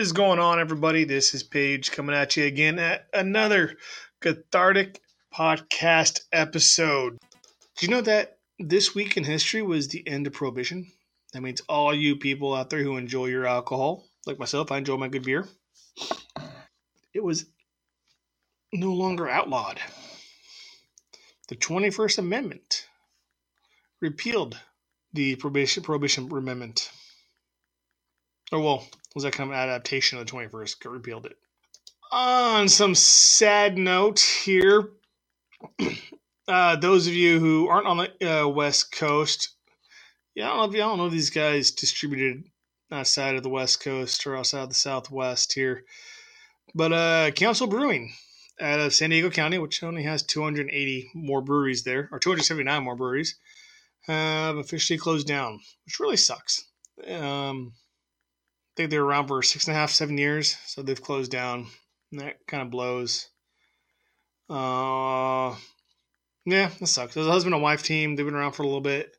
Is going on, everybody? This is Paige coming at you again at another cathartic podcast episode. Do you know that this week in history was the end of Prohibition? That means all you people out there who enjoy your alcohol, like myself, I enjoy my good beer. It was no longer outlawed. The 21st Amendment repealed the Prohibition, Prohibition Amendment. Or, well, was that kind of adaptation of the 21st? Got repealed it. On some sad note here, uh, those of you who aren't on the uh, West Coast, yeah, I don't know if don't know if these guys distributed outside of the West Coast or outside of the Southwest here, but uh, Council Brewing out of San Diego County, which only has 280 more breweries there, or 279 more breweries, have officially closed down, which really sucks. Um, think they were around for six and a half, seven years, so they've closed down. And that kind of blows. Uh, yeah, that sucks. There's a husband and wife team. They've been around for a little bit.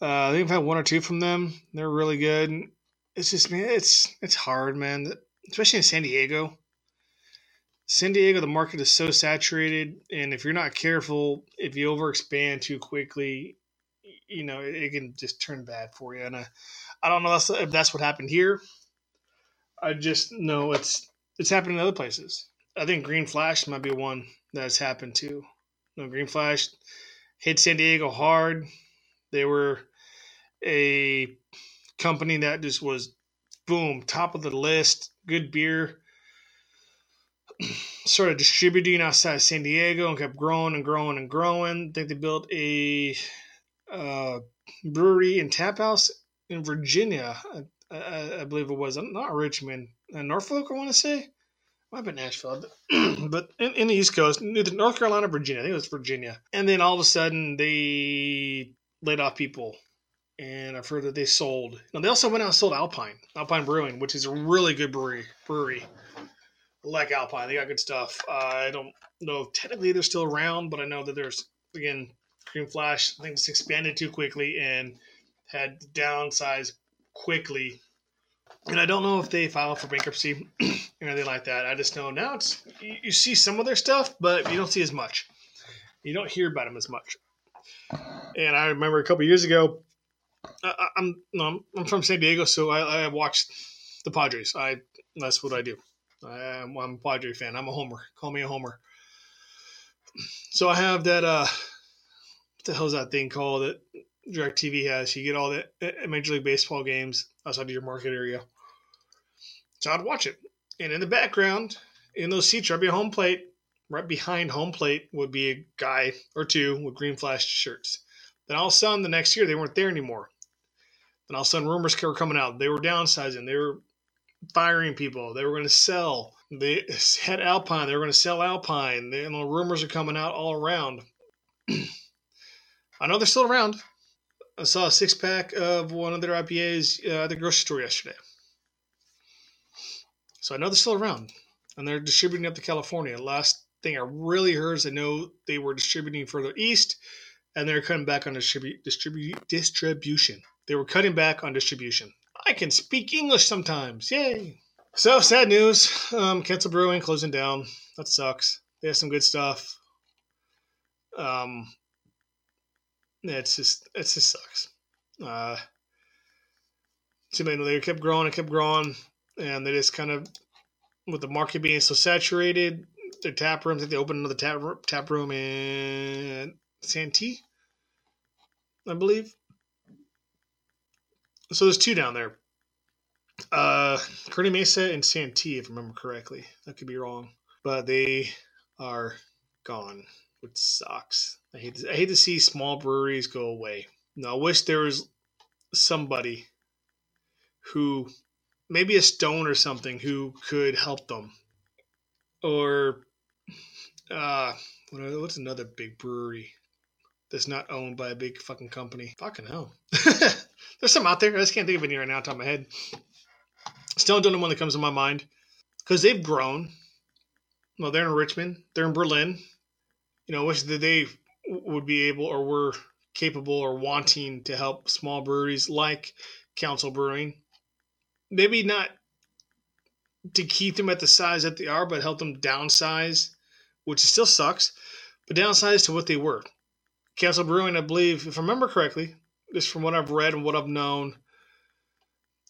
Uh, I think I've had one or two from them. They're really good. It's just man, it's it's hard, man. Especially in San Diego. San Diego, the market is so saturated, and if you're not careful, if you overexpand too quickly, you know it, it can just turn bad for you. And I, I don't know if that's what happened here. I just know it's it's happened in other places. I think Green Flash might be one that's happened too. No, Green Flash hit San Diego hard. They were a company that just was boom, top of the list, good beer. Started distributing outside of San Diego and kept growing and growing and growing. I think they built a uh, brewery and tap house in Virginia. I, I, I believe it was not Richmond, uh, Norfolk. I want to say might have been Nashville, but in, in, the East Coast, North Carolina, Virginia. I think it was Virginia. And then all of a sudden, they laid off people, and I've heard that they sold. Now they also went out and sold Alpine, Alpine Brewing, which is a really good brewery. Brewery, like Alpine, they got good stuff. Uh, I don't know if technically they're still around, but I know that there's again Green Flash. I think it's expanded too quickly and had downsized quickly. And I don't know if they filed for bankruptcy or anything like that. I just know now it's you, see some of their stuff, but you don't see as much. You don't hear about them as much. And I remember a couple years ago, I, am I'm, I'm from San Diego, so I, I watched the Padres. I that's what I do. I, am a Padre fan. I'm a homer. Call me a homer. So I have that. uh the hell's that thing called? That DirecTV has. You get all the uh, Major League Baseball games outside of your market area. So I'd watch it. And in the background, in those seats right behind home plate, right behind home plate would be a guy or two with green flash shirts. Then all of a sudden, the next year, they weren't there anymore. Then all of a sudden, rumors were coming out. They were downsizing. They were firing people. They were going to sell. They had Alpine. They were going to sell Alpine. You know, rumors are coming out all around. I know they're still around. I saw a six pack of one of their IPAs uh, at the grocery store yesterday. So I know they're still around and they're distributing up to California. Last thing I really heard is I know they were distributing further east and they're cutting back on distribu- distribu- distribution. They were cutting back on distribution. I can speak English sometimes. Yay. So sad news. Um, Council Brewing closing down. That sucks. They have some good stuff. Um, it's just it just sucks. Uh, too many they kept growing and kept growing, and they just kind of with the market being so saturated, their tap rooms. They opened another tap tap room in Santee, I believe. So there's two down there. Uh, Kearny Mesa and Santee, if I remember correctly. I could be wrong, but they are gone, which sucks. I hate to, I hate to see small breweries go away. Now, I wish there was somebody who, maybe a stone or something, who could help them. Or, uh, what's another big brewery that's not owned by a big fucking company? Fucking hell. There's some out there. I just can't think of any right now top of my head. Still don't know one that comes to my mind because they've grown. Well, they're in Richmond. They're in Berlin. You know, I wish that they would be able or were capable or wanting to help small breweries like Council Brewing. Maybe not to keep them at the size that they are, but help them downsize, which still sucks, but downsize to what they were. Council Brewing, I believe, if I remember correctly, just from what I've read and what I've known,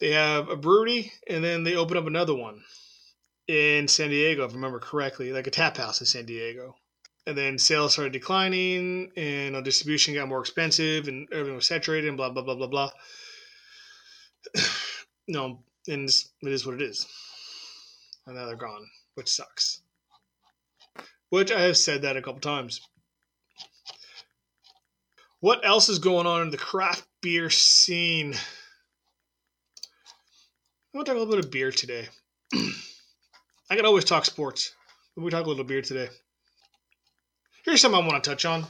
they have a brewery and then they open up another one in San Diego, if I remember correctly, like a tap house in San Diego. And then sales started declining and uh, distribution got more expensive and everything was saturated and blah, blah, blah, blah, blah. no, and it is what it is. And now they're gone, which sucks. Which I have said that a couple times. What else is going on in the craft beer scene? I want to talk a little bit of beer today. I can always talk sports, but we talk a little beer today. Here's something I want to touch on.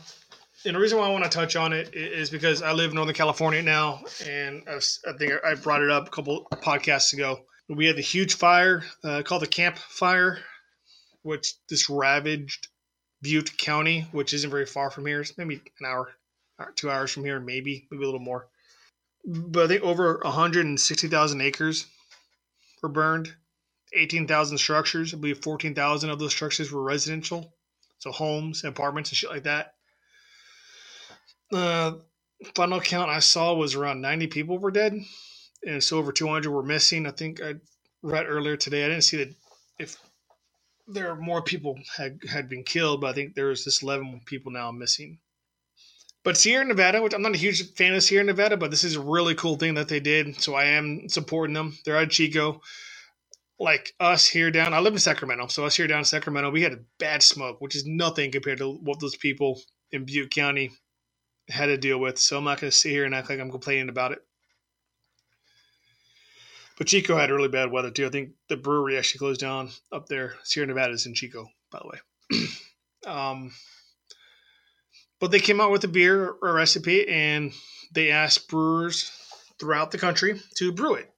And the reason why I want to touch on it is because I live in Northern California now, and I, was, I think I brought it up a couple podcasts ago. We had the huge fire uh, called the Camp Fire, which this ravaged Butte County, which isn't very far from here. It's maybe an hour, two hours from here, maybe, maybe a little more. But I think over 160,000 acres were burned, 18,000 structures. I believe 14,000 of those structures were residential, so homes, and apartments, and shit like that. Uh, final count I saw was around 90 people were dead, and so over 200 were missing. I think I read earlier today. I didn't see that if there are more people had had been killed, but I think there was just 11 people now missing. But Sierra Nevada, which I'm not a huge fan of Sierra Nevada, but this is a really cool thing that they did. So I am supporting them. They're out of Chico. Like us here down, I live in Sacramento. So us here down in Sacramento, we had a bad smoke, which is nothing compared to what those people in Butte County had to deal with. So I'm not going to sit here and act like I'm complaining about it. But Chico had really bad weather too. I think the brewery actually closed down up there. Sierra Nevada is in Chico, by the way. um, but they came out with a beer a recipe and they asked brewers throughout the country to brew it.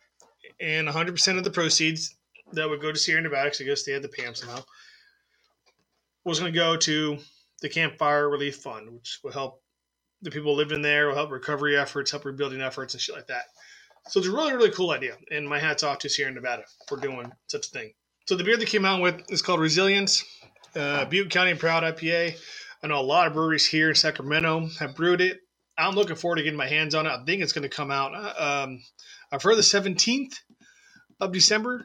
And 100% of the proceeds that would go to Sierra Nevada, because I guess they had the them somehow, was going to go to the Campfire Relief Fund, which will help the people living there, will help recovery efforts, help rebuilding efforts, and shit like that. So it's a really, really cool idea. And my hat's off to Sierra Nevada for doing such a thing. So the beer they came out with is called Resilience, uh, Butte County Proud IPA. I know a lot of breweries here in Sacramento have brewed it. I'm looking forward to getting my hands on it. I think it's going to come out. Uh, um, I've heard the 17th of December.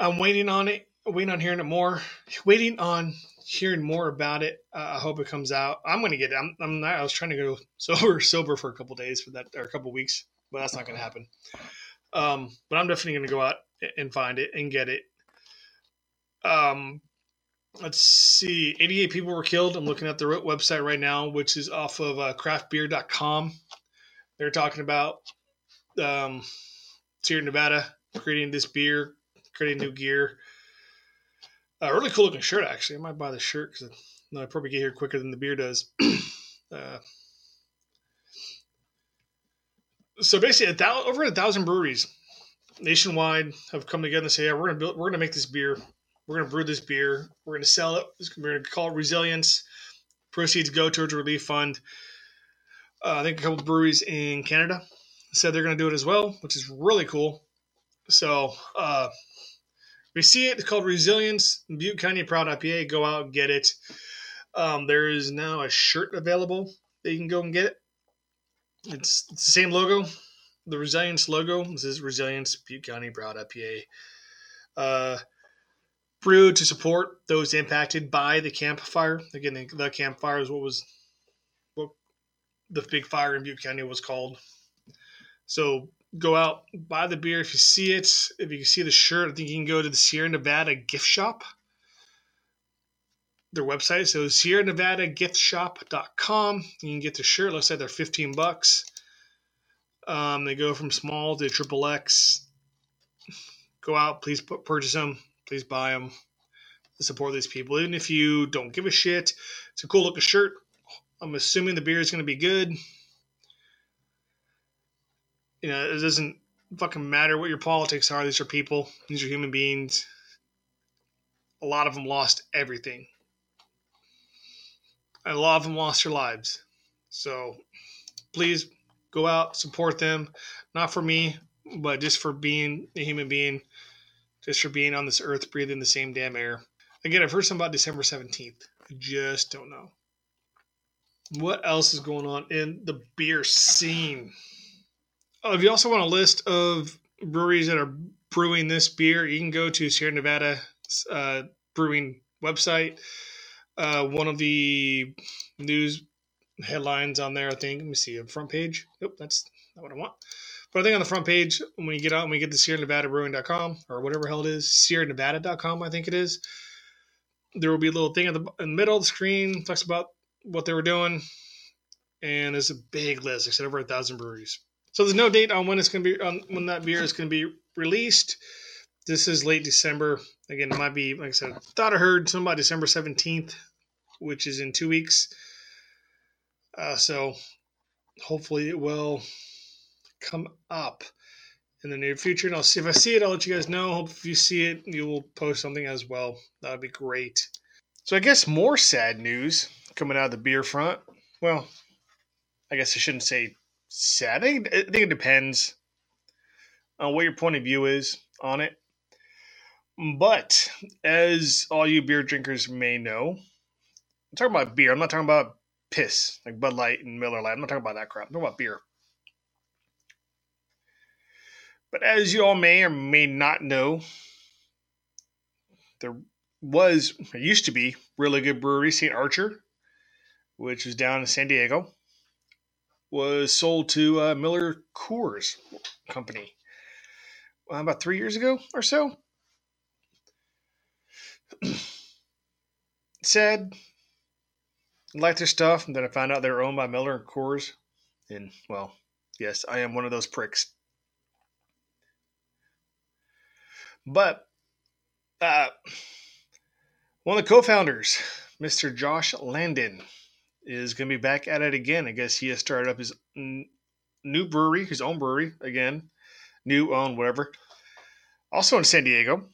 I'm waiting on it. Waiting on hearing it more. Waiting on hearing more about it. Uh, I hope it comes out. I'm to get it. I'm, I'm not, I was trying to go sober sober for a couple days for that or a couple weeks, but that's not to happen. Um, but I'm definitely to go out and find it and get it. Um, let's see 88 people were killed i'm looking at the website right now which is off of uh, craftbeer.com they're talking about um, Sierra Nevada creating this beer creating new gear uh, really cool looking shirt actually i might buy the shirt because i probably get here quicker than the beer does uh, so basically a over a thousand breweries nationwide have come together and say yeah we're gonna build we're gonna make this beer we're going to brew this beer. We're going to sell it. We're to call it Resilience. Proceeds go towards a relief fund. Uh, I think a couple breweries in Canada said they're going to do it as well, which is really cool. So uh, we see it. It's called Resilience Butte County Proud IPA. Go out and get it. Um, there is now a shirt available that you can go and get it. It's, it's the same logo, the Resilience logo. This is Resilience Butte County Proud IPA. Uh, brewed to support those impacted by the campfire. Again, the Camp Fire is what was what the big fire in Butte County was called. So go out, buy the beer if you see it. If you can see the shirt, I think you can go to the Sierra Nevada gift shop. Their website. So Sierra Nevada gift shop.com. You can get the shirt. looks like they're 15 bucks. Um, they go from small to triple X. Go out, please purchase them please buy them to support these people. Even if you don't give a shit, it's a cool looking shirt. I'm assuming the beer is going to be good. You know, it doesn't fucking matter what your politics are. These are people. These are human beings. A lot of them lost everything. And a lot of them lost their lives. So please go out, support them. Not for me, but just for being a human being just for being on this earth breathing the same damn air. Again, I've heard something about December 17th. I just don't know. What else is going on in the beer scene? Oh, if you also want a list of breweries that are brewing this beer, you can go to Sierra Nevada uh, brewing website. Uh, one of the news headlines on there, I think. Let me see, a front page. Nope, that's not what I want. But I think on the front page, when you get out, when you get to Sierra Nevada Brewing.com or whatever hell it is, Sierra Nevada.com, I think it is, there will be a little thing in the, in the middle of the screen, talks about what they were doing. And there's a big list, like I said, over a thousand breweries. So there's no date on when it's going to be, on when that beer is going to be released. This is late December. Again, it might be, like I said, thought I heard something about December 17th, which is in two weeks. Uh, so hopefully it will come up in the near future. And I'll see if I see it, I'll let you guys know. Hope if you see it, you will post something as well. That would be great. So I guess more sad news coming out of the beer front. Well, I guess I shouldn't say sad. I think, I think it depends on what your point of view is on it. But as all you beer drinkers may know, I'm talking about beer. I'm not talking about piss like Bud Light and Miller Lite. I'm not talking about that crap. I'm talking about beer. But as you all may or may not know, there was, it used to be, really good brewery, St. Archer, which was down in San Diego, was sold to uh, Miller Coors Company uh, about three years ago or so. Said, liked their stuff, and then I found out they were owned by Miller and Coors. And, well, yes, I am one of those pricks. But uh, one of the co-founders, Mr. Josh Landan, is going to be back at it again. I guess he has started up his n- new brewery, his own brewery again, new own whatever. Also in San Diego.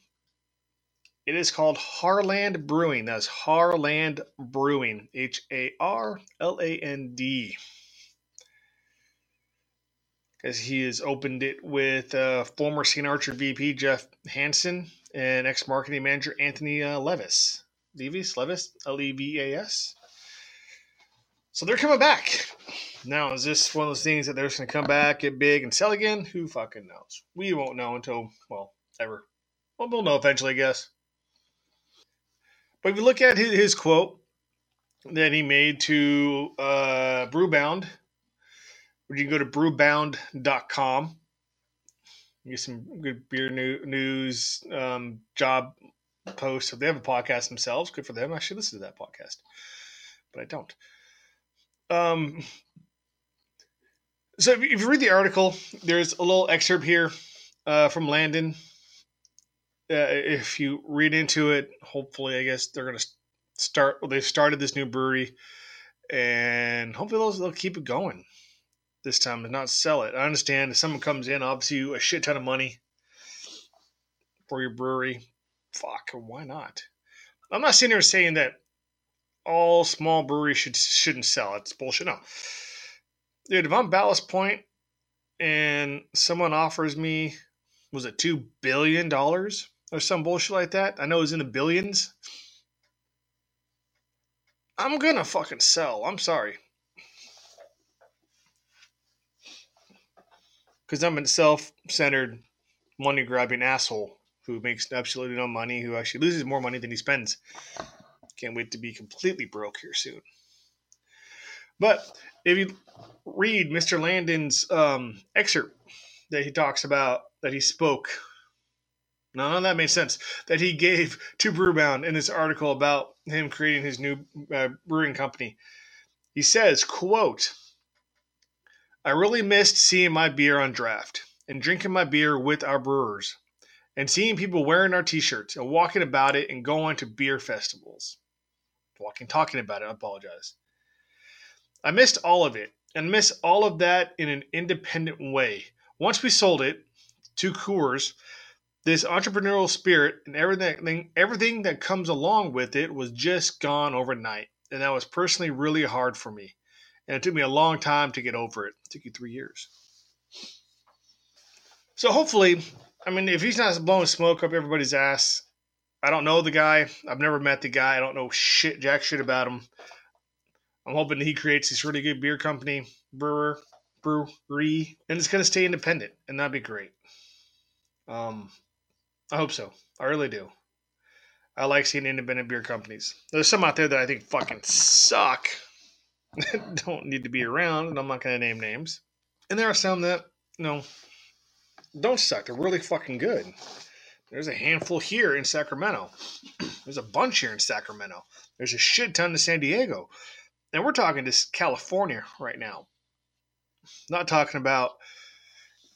It is called Harland Brewing. That's Harland Brewing, H A R L A N D. Because he has opened it with uh, former St. Archer VP Jeff Hansen and ex marketing manager Anthony uh, Levis. Levis? Levis? L E V A S. So they're coming back. Now, is this one of those things that they're just going to come back, get big, and sell again? Who fucking knows? We won't know until, well, ever. Well, we'll know eventually, I guess. But if you look at his, his quote that he made to uh, Brewbound, where you can go to brewbound.com, get some good beer new, news, um, job posts. They have a podcast themselves, good for them. I should listen to that podcast, but I don't. Um, so if you, read the article, there's a little excerpt here uh, from Landan. Uh, if you read into it, hopefully, I guess they're going to start. Well, they've started this new brewery, and hopefully they'll, they'll keep it going this time and not sell it. I understand if someone comes in, obviously you a shit ton of money for your brewery. Fuck, why not? I'm not sitting here saying that all small breweries should shouldn't sell. It's bullshit. No, dude. If I'm Ballast Point and someone offers me, was it two billion dollars or some bullshit like that? I know it was in the billions. I'm gonna fucking sell. I'm sorry. Because I'm a self centered, money grabbing asshole who makes absolutely no money, who actually loses more money than he spends. Can't wait to be completely broke here soon. But if you read Mr. Landan's um, excerpt that he talks about, that he spoke, none of that made sense, that he gave to Brewbound in this article about him creating his new uh, brewing company. He says, quote, I really missed seeing my beer on draft and drinking my beer with our brewers and seeing people wearing our t-shirts and walking about it and going to beer festivals. Walking, talking about it, I apologize. I missed all of it and miss all of that in an independent way. Once we sold it to Coors, this entrepreneurial spirit and everything everything that comes along with it was just gone overnight. And that was personally really hard for me. And it took me a long time to get over it. It took you three years. So hopefully, I mean, if he's not blowing smoke up everybody's ass, I don't know the guy. I've never met the guy. I don't know shit, jack shit about him. I'm hoping he creates this really good beer company, brewer, brewery, and it's going to stay independent, and that'd be great. Um, I hope so. I really do. I like seeing independent beer companies. There's some out there that I think fucking suck. don't need to be around, and I'm not going to name names. And there are some that, you know, don't suck. They're really fucking good. There's a handful here in Sacramento. There's a bunch here in Sacramento. There's a shit ton in San Diego. And we're talking to California right now. Not talking about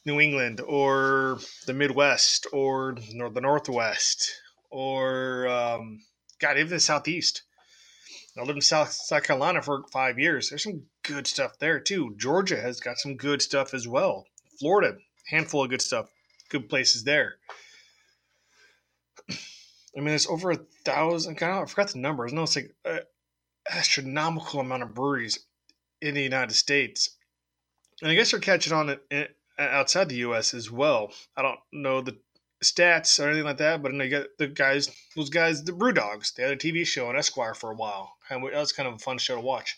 New England or the Midwest or the Northwest or, um, God, even the Southeast. I lived in South, South Carolina for five years. There's some good stuff there too. Georgia has got some good stuff as well. Florida, handful of good stuff, good places there. I mean, there's over a thousand. I, I forgot the numbers. Know it's like an astronomical amount of breweries in the United States, and I guess they're catching on uh, uh, outside the U.S. as well. I don't know the stats or anything like that, but I know you got the guys, those guys, the Brew Dogs. They had a TV show on Esquire for a while, and that was kind of a fun show to watch.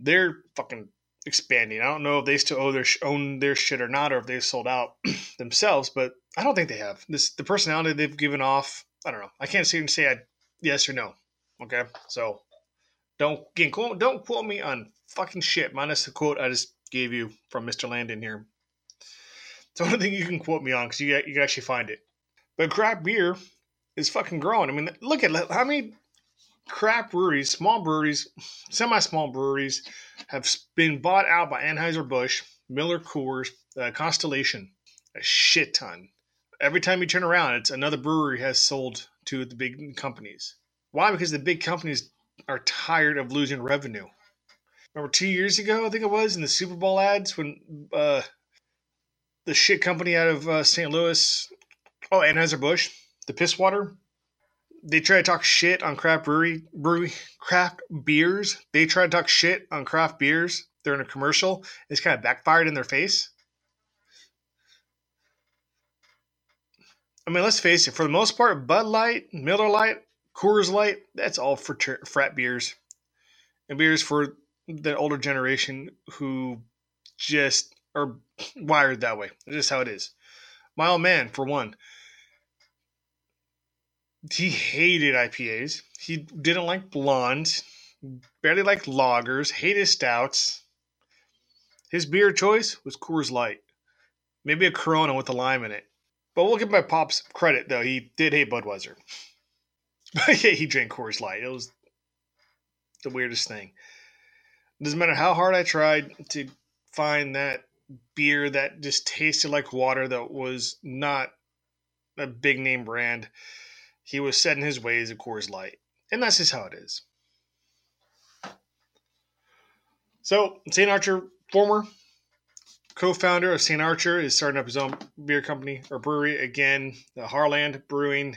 They're fucking expanding. I don't know if they still own their own their shit or not, or if they've sold out themselves. But I don't think they have. This the personality they've given off. I don't know. I can't and say I, yes or no. Okay, so don't again, quote, don't quote me on fucking shit. Minus the quote I just gave you from Mr. Landan here. It's the only thing you can quote me on because you you can actually find it. But craft beer is fucking growing. I mean, look at how many craft breweries, small breweries, semi-small breweries have been bought out by Anheuser-Busch, Miller Coors, uh, Constellation, a shit ton. Every time you turn around, it's another brewery has sold to the big companies. Why? Because the big companies are tired of losing revenue. Remember two years ago, I think it was in the Super Bowl ads when uh, the shit company out of uh, St. Louis, oh Anheuser Busch, the piss water, they try to talk shit on craft brewery brewery craft beers. They try to talk shit on craft beers. They're in a commercial. It's kind of backfired in their face. I mean, let's face it. For the most part, Bud Light, Miller Lite, Coors Light, that's all for ter- frat beers, and beers for the older generation who just are wired that way. That's just how it is. My old man, for one, he hated IPAs. He didn't like blondes, barely liked lagers, hated stouts. His beer choice was Coors Light, maybe a Corona with a lime in it. But we'll give my pops credit though; he did hate Budweiser. But yeah, he drank Coors Light. It was the weirdest thing. Doesn't matter how hard I tried to find that beer that just tasted like water that was not a big name brand he was set in his ways of Coors Light. And that's just how it is. So, St. Archer, former co founder of St. Archer, is starting up his own beer company or brewery again, the Harland Brewing.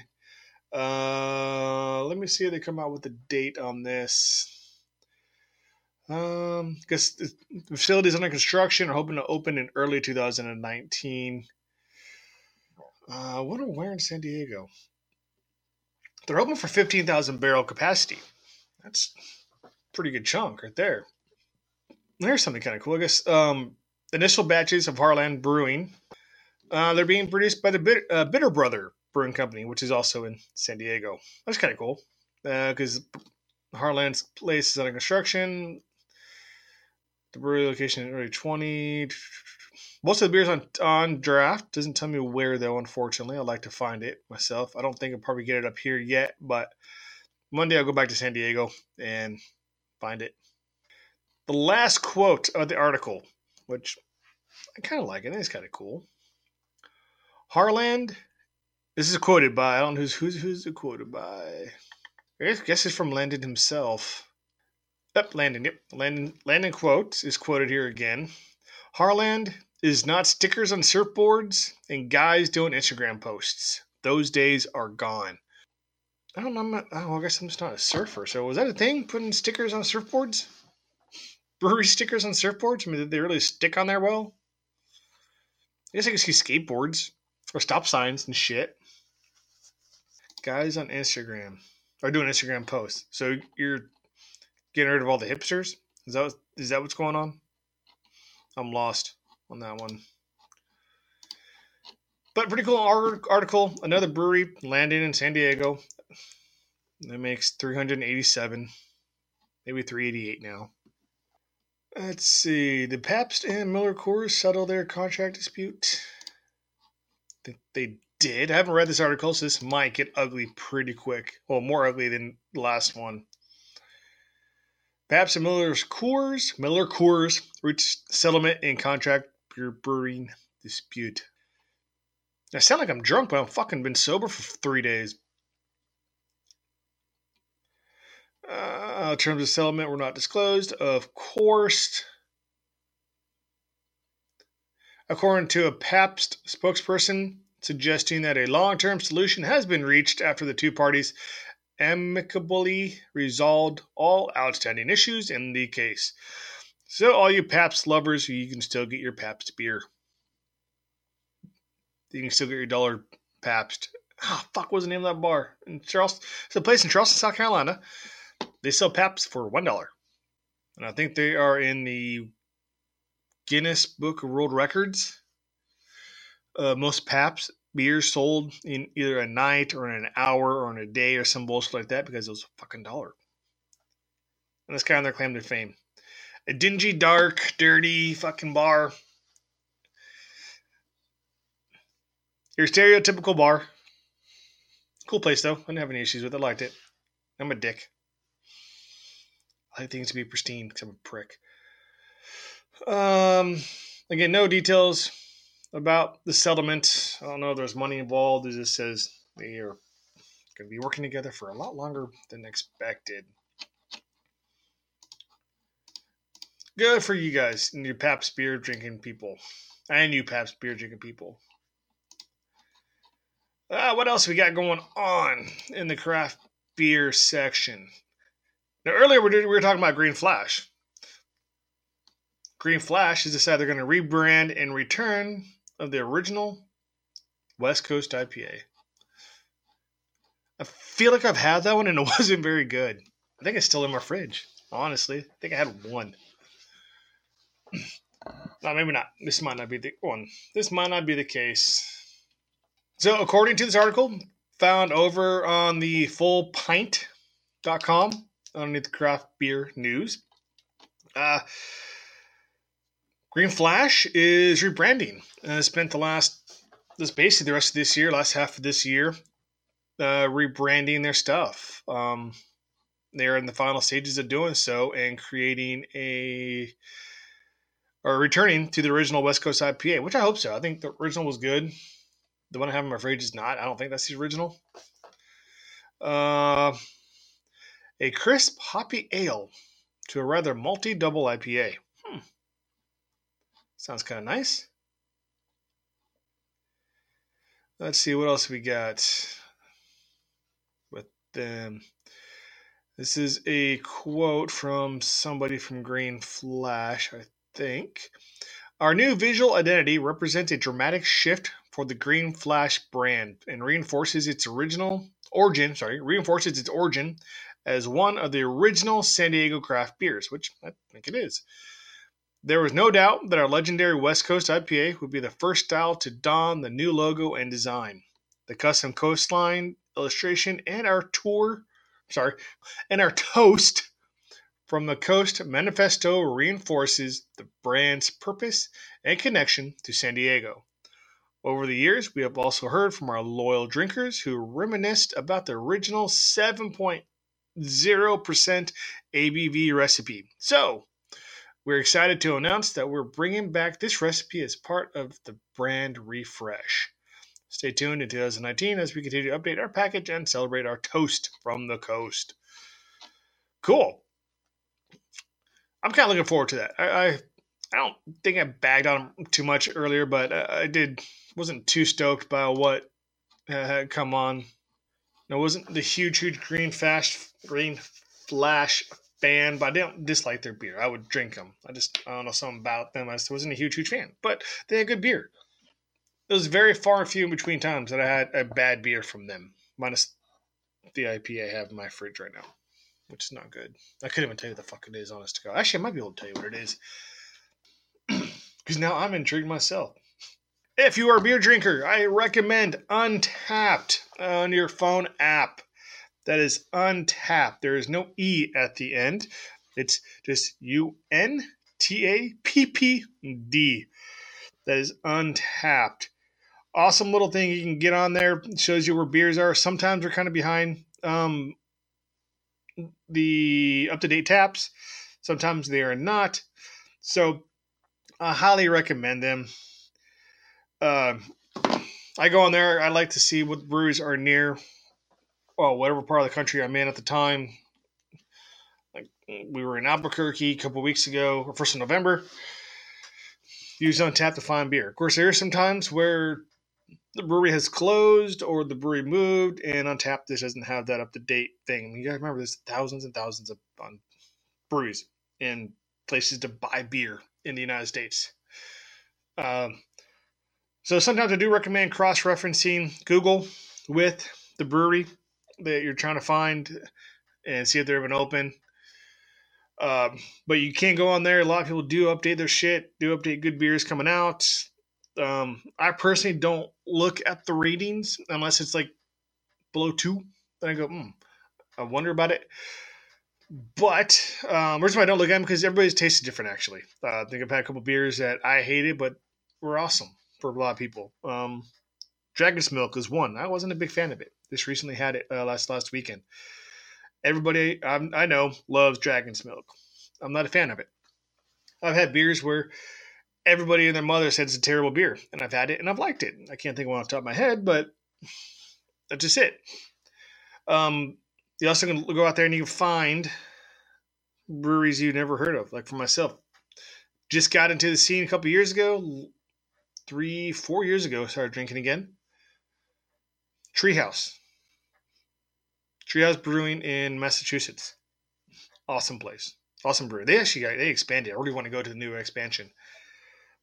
Uh, let me see if they come out with a date on this. Um, because the facility is under construction, are hoping to open in early 2019. Uh, I wonder where in San Diego. They're hoping for 15,000 barrel capacity. That's pretty good chunk right there. There's something kind of cool. I guess um, initial batches of Harland Brewing, uh, they're being produced by the Bitter, uh, Bitter Brother Brewing Company, which is also in San Diego. That's kind of cool because uh, Harland's place is under construction. The brewery location is early 20. Most of the beers on on draft doesn't tell me where though. Unfortunately, I'd like to find it myself. I don't think I'll probably get it up here yet, but Monday I'll go back to San Diego and find it. The last quote of the article, which I kind of like it. It's kind of cool. Harland. This is quoted by I don't know who's who's who's it quoted by. I guess it's from Landan himself. Yep, Landan. Yep, Landan. Landan quote is quoted here again. Harland is not stickers on surfboards and guys doing Instagram posts. Those days are gone. I don't know. I'm not, oh, I guess I'm just not a surfer. So was that a thing? Putting stickers on surfboards? Brewery stickers on surfboards? I mean, did they really stick on there well? I guess I can see skateboards. or stop signs and shit. Guys on Instagram are doing Instagram posts. So you're getting rid of all the hipsters. Is that is that what's going on? I'm lost on that one. But pretty cool article. Another brewery landing in San Diego. That makes 387, maybe 388 now. Let's see. The Pabst and Miller Coors settle their contract dispute? Think they did. I haven't read this article, so this might get ugly pretty quick. Well, more ugly than the last one. Pabst and Miller's Coors, Miller Coors reached settlement in contract brewing dispute. I sound like I'm drunk, but I've fucking been sober for three days. Uh, terms of settlement were not disclosed. Of course, according to a Pabst spokesperson, suggesting that a long term solution has been reached after the two parties amicably resolved all outstanding issues in the case. So, all you Pabst lovers, you can still get your Pabst beer. You can still get your dollar Pabst. Ah, oh, fuck, what was the name of that bar in Charleston? It's a place in Charleston, South Carolina. They sell Pabst for one dollar, and I think they are in the Guinness Book of World Records. Uh, most Pabst beers sold in either a night or in an hour or in a day or some bullshit like that because it was a fucking dollar. And that's kind of their claim to fame. A dingy, dark, dirty fucking bar. Your stereotypical bar. Cool place though. I didn't have any issues with it. I liked it. I'm a dick. I like things to be pristine because I'm a prick. Um, again, no details about the settlement. I don't know if there's money involved. It just says they are going to be working together for a lot longer than expected. Good for you guys and your Pabst beer drinking people. And you Pabst beer drinking people. Uh, what else we got going on in the craft beer section? Now, earlier we were talking about Green Flash. Green Flash has decided they're going to rebrand and return of the original West Coast IPA. I feel like I've had that one and it wasn't very good. I think it's still in my fridge. Honestly, I think I had one. No, maybe not. This might not be the one. This might not be the case. So, according to this article, found over on the fullpint.com underneath craft beer news, uh, Green Flash is rebranding. Uh, spent the last, this basically the rest of this year, last half of this year, uh, rebranding their stuff. Um, they're in the final stages of doing so and creating a, or returning to the original West Coast IPA, which I hope so. I think the original was good. The one I have in my fridge is not. I don't think that's the original. Uh, a crisp hoppy ale to a rather malty double IPA. Hmm. Sounds kind of nice. Let's see what else we got with them. This is a quote from somebody from Green Flash, I think. Our new visual identity represents a dramatic shift for the Green Flash brand and reinforces its original origin, sorry, reinforces its origin as one of the original San Diego craft beers, which I think it is. There was no doubt that our legendary West Coast IPA would be the first style to don the new logo and design. The custom coastline illustration and our tour, sorry, and our toast from the Coast Manifesto reinforces the brand's purpose and connection to San Diego. Over the years, we have also heard from our loyal drinkers who reminisced about the original 7.0% ABV recipe. So, we're excited to announce that we're bringing back this recipe as part of the brand refresh. Stay tuned in 2019 as we continue to update our package and celebrate our toast from the coast. Cool. I'm kind of looking forward to that. I, I, I don't think I bagged on them too much earlier, but I, I did wasn't too stoked by what had come on. It wasn't the huge, huge green flash green flash fan, but I didn't dislike their beer. I would drink them. I just I don't know something about them. I just wasn't a huge huge fan, but they had good beer. it was very far and few in between times that I had a bad beer from them, minus the IPA I have in my fridge right now, which is not good. I couldn't even tell you what the fuck it is, honest to God. Actually, I might be able to tell you what it is. Because now I'm intrigued myself. If you are a beer drinker, I recommend Untappd on your phone app. That is Untappd. There is no E at the end. It's just U N T A P P D. That is Untappd. Awesome little thing you can get on there. Shows you where beers are. Sometimes they're kind of behind um, the up to date taps. Sometimes they are not. So I highly recommend them. Uh, I go on there. I like to see what breweries are near, well, whatever part of the country I'm in at the time. Like we were in Albuquerque a couple weeks ago, or first of November. Use Untappd to find beer. Of course, there are some times where the brewery has closed or the brewery moved, and Untappd this doesn't have that up to date thing. You gotta remember, there's thousands and thousands of um, breweries and places to buy beer in the United States. Um, so sometimes I do recommend cross referencing Google with the brewery that you're trying to find and see if they're even open. Um, but you can't go on there. A lot of people do update their shit, do update good beers coming out. Um, I personally don't look at the ratings unless it's like below two. Then I go, hmm, I wonder about it. But um, reason why I don't look at them because everybody's taste is different. Actually, uh, I think I've had a couple beers that I hated, but were awesome for a lot of people. Um, Dragon's Milk is one. I wasn't a big fan of it. Just recently had it uh, last last weekend. Everybody I'm, I know loves Dragon's Milk. I'm not a fan of it. I've had beers where everybody and their mother said it's a terrible beer, and I've had it and I've liked it. I can't think of one off the top of my head, but that's just it. Um, you also can go out there and you can find breweries you've never heard of. Like for myself, just got into the scene a couple years ago, three, four years ago, started drinking again. Treehouse. Treehouse Brewing in Massachusetts. Awesome place. Awesome brewery. They actually got, they expanded. I really want to go to the new expansion.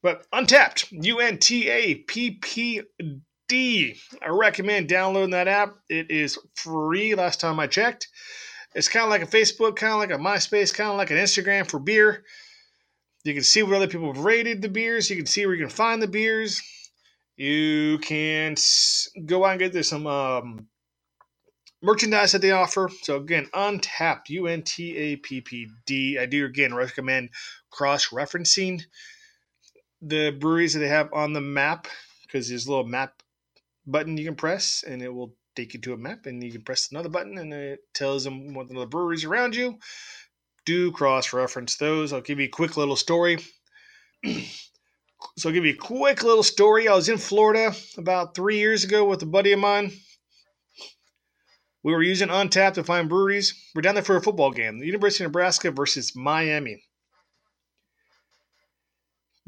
But Untappd, U N T A P P D. I recommend downloading that app. It is free last time I checked. It's kind of like a Facebook, kind of like a MySpace, kind of like an Instagram for beer. You can see what other people have rated the beers. You can see where you can find the beers. You can go out and get there's some um, merchandise that they offer. So again, Untappd, U N T A P P D. I do again recommend cross referencing the breweries that they have on the map because there's a little map button you can press and it will take you to a map and you can press another button and it tells them what the breweries around you. Do cross reference those. I'll give you a quick little story. So i'll give you a quick little story. I was in florida about three years ago with a buddy of mine. We were using Untappd to find breweries. We're down there for a football game the university of nebraska versus miami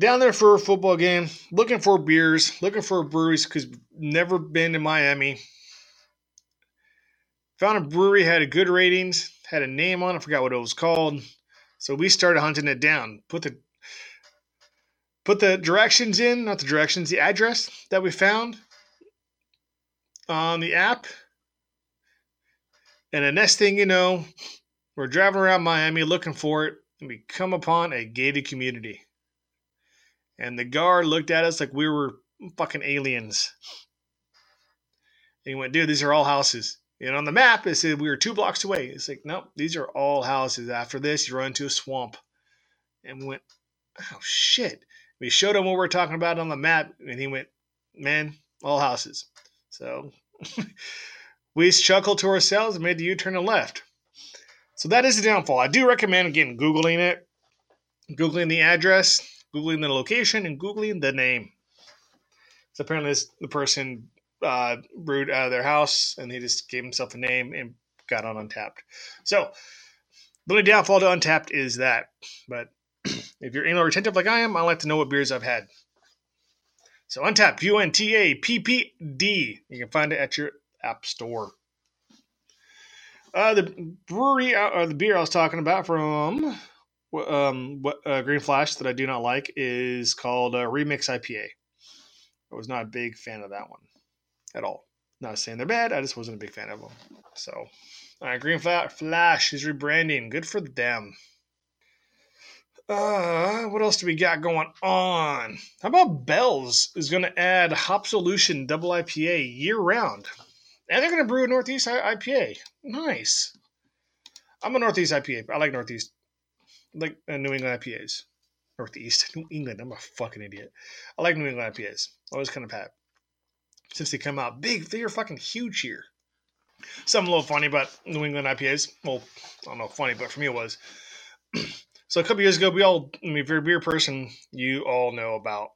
down there for a football game, looking for beers, looking for breweries because never been to Miami. Found a brewery had a good ratings, had a name on it, forgot what it was called. So we started hunting it down. Put the put the directions in, not the directions, the address that we found on the app. And the next thing you know, we're driving around Miami looking for it, and we come upon a gated community and the guard looked at us like we were fucking aliens. And he went, dude, these are all houses. And on the map, it said we were two blocks away. It's like, nope, these are all houses. After this, you run into a swamp. And we went, oh, shit. We showed him what we are talking about on the map, and he went, man, all houses. So we chuckled to ourselves and made the U turn and left. So that is the downfall. I do recommend, again, Googling it, Googling the address, googling the location and googling the name. So apparently, this, the person uh, brewed out of their house, and he just gave himself a name and got on Untappd. So the only downfall to Untappd is that. But if you're anal retentive like I am, I like to know what beers I've had. So Untappd, U N T A P P D. You can find it at your app store. Uh, the brewery uh, or the beer I was talking about from um, what uh, Green Flash that I do not like is called a Remix IPA. I was not a big fan of that one at all. Not saying they're bad, I just wasn't a big fan of them. So, all right, Green Flash is rebranding. Good for them. Uh, what else do we got going on? How about Bell's is going to add Hop Solution Double IPA year round, and they're going to brew a Northeast IPA. Nice. I'm a Northeast IPA. I like Northeast, like uh, New England IPAs. Northeast, New England. I'm a fucking idiot. I like New England IPAs. Always kind of pat. Since they come out big, they are fucking huge here. Something a little funny about New England IPAs. Well, I don't know, funny, but for me it was. So a couple years ago, we all, I mean, if you're a beer person, you all know about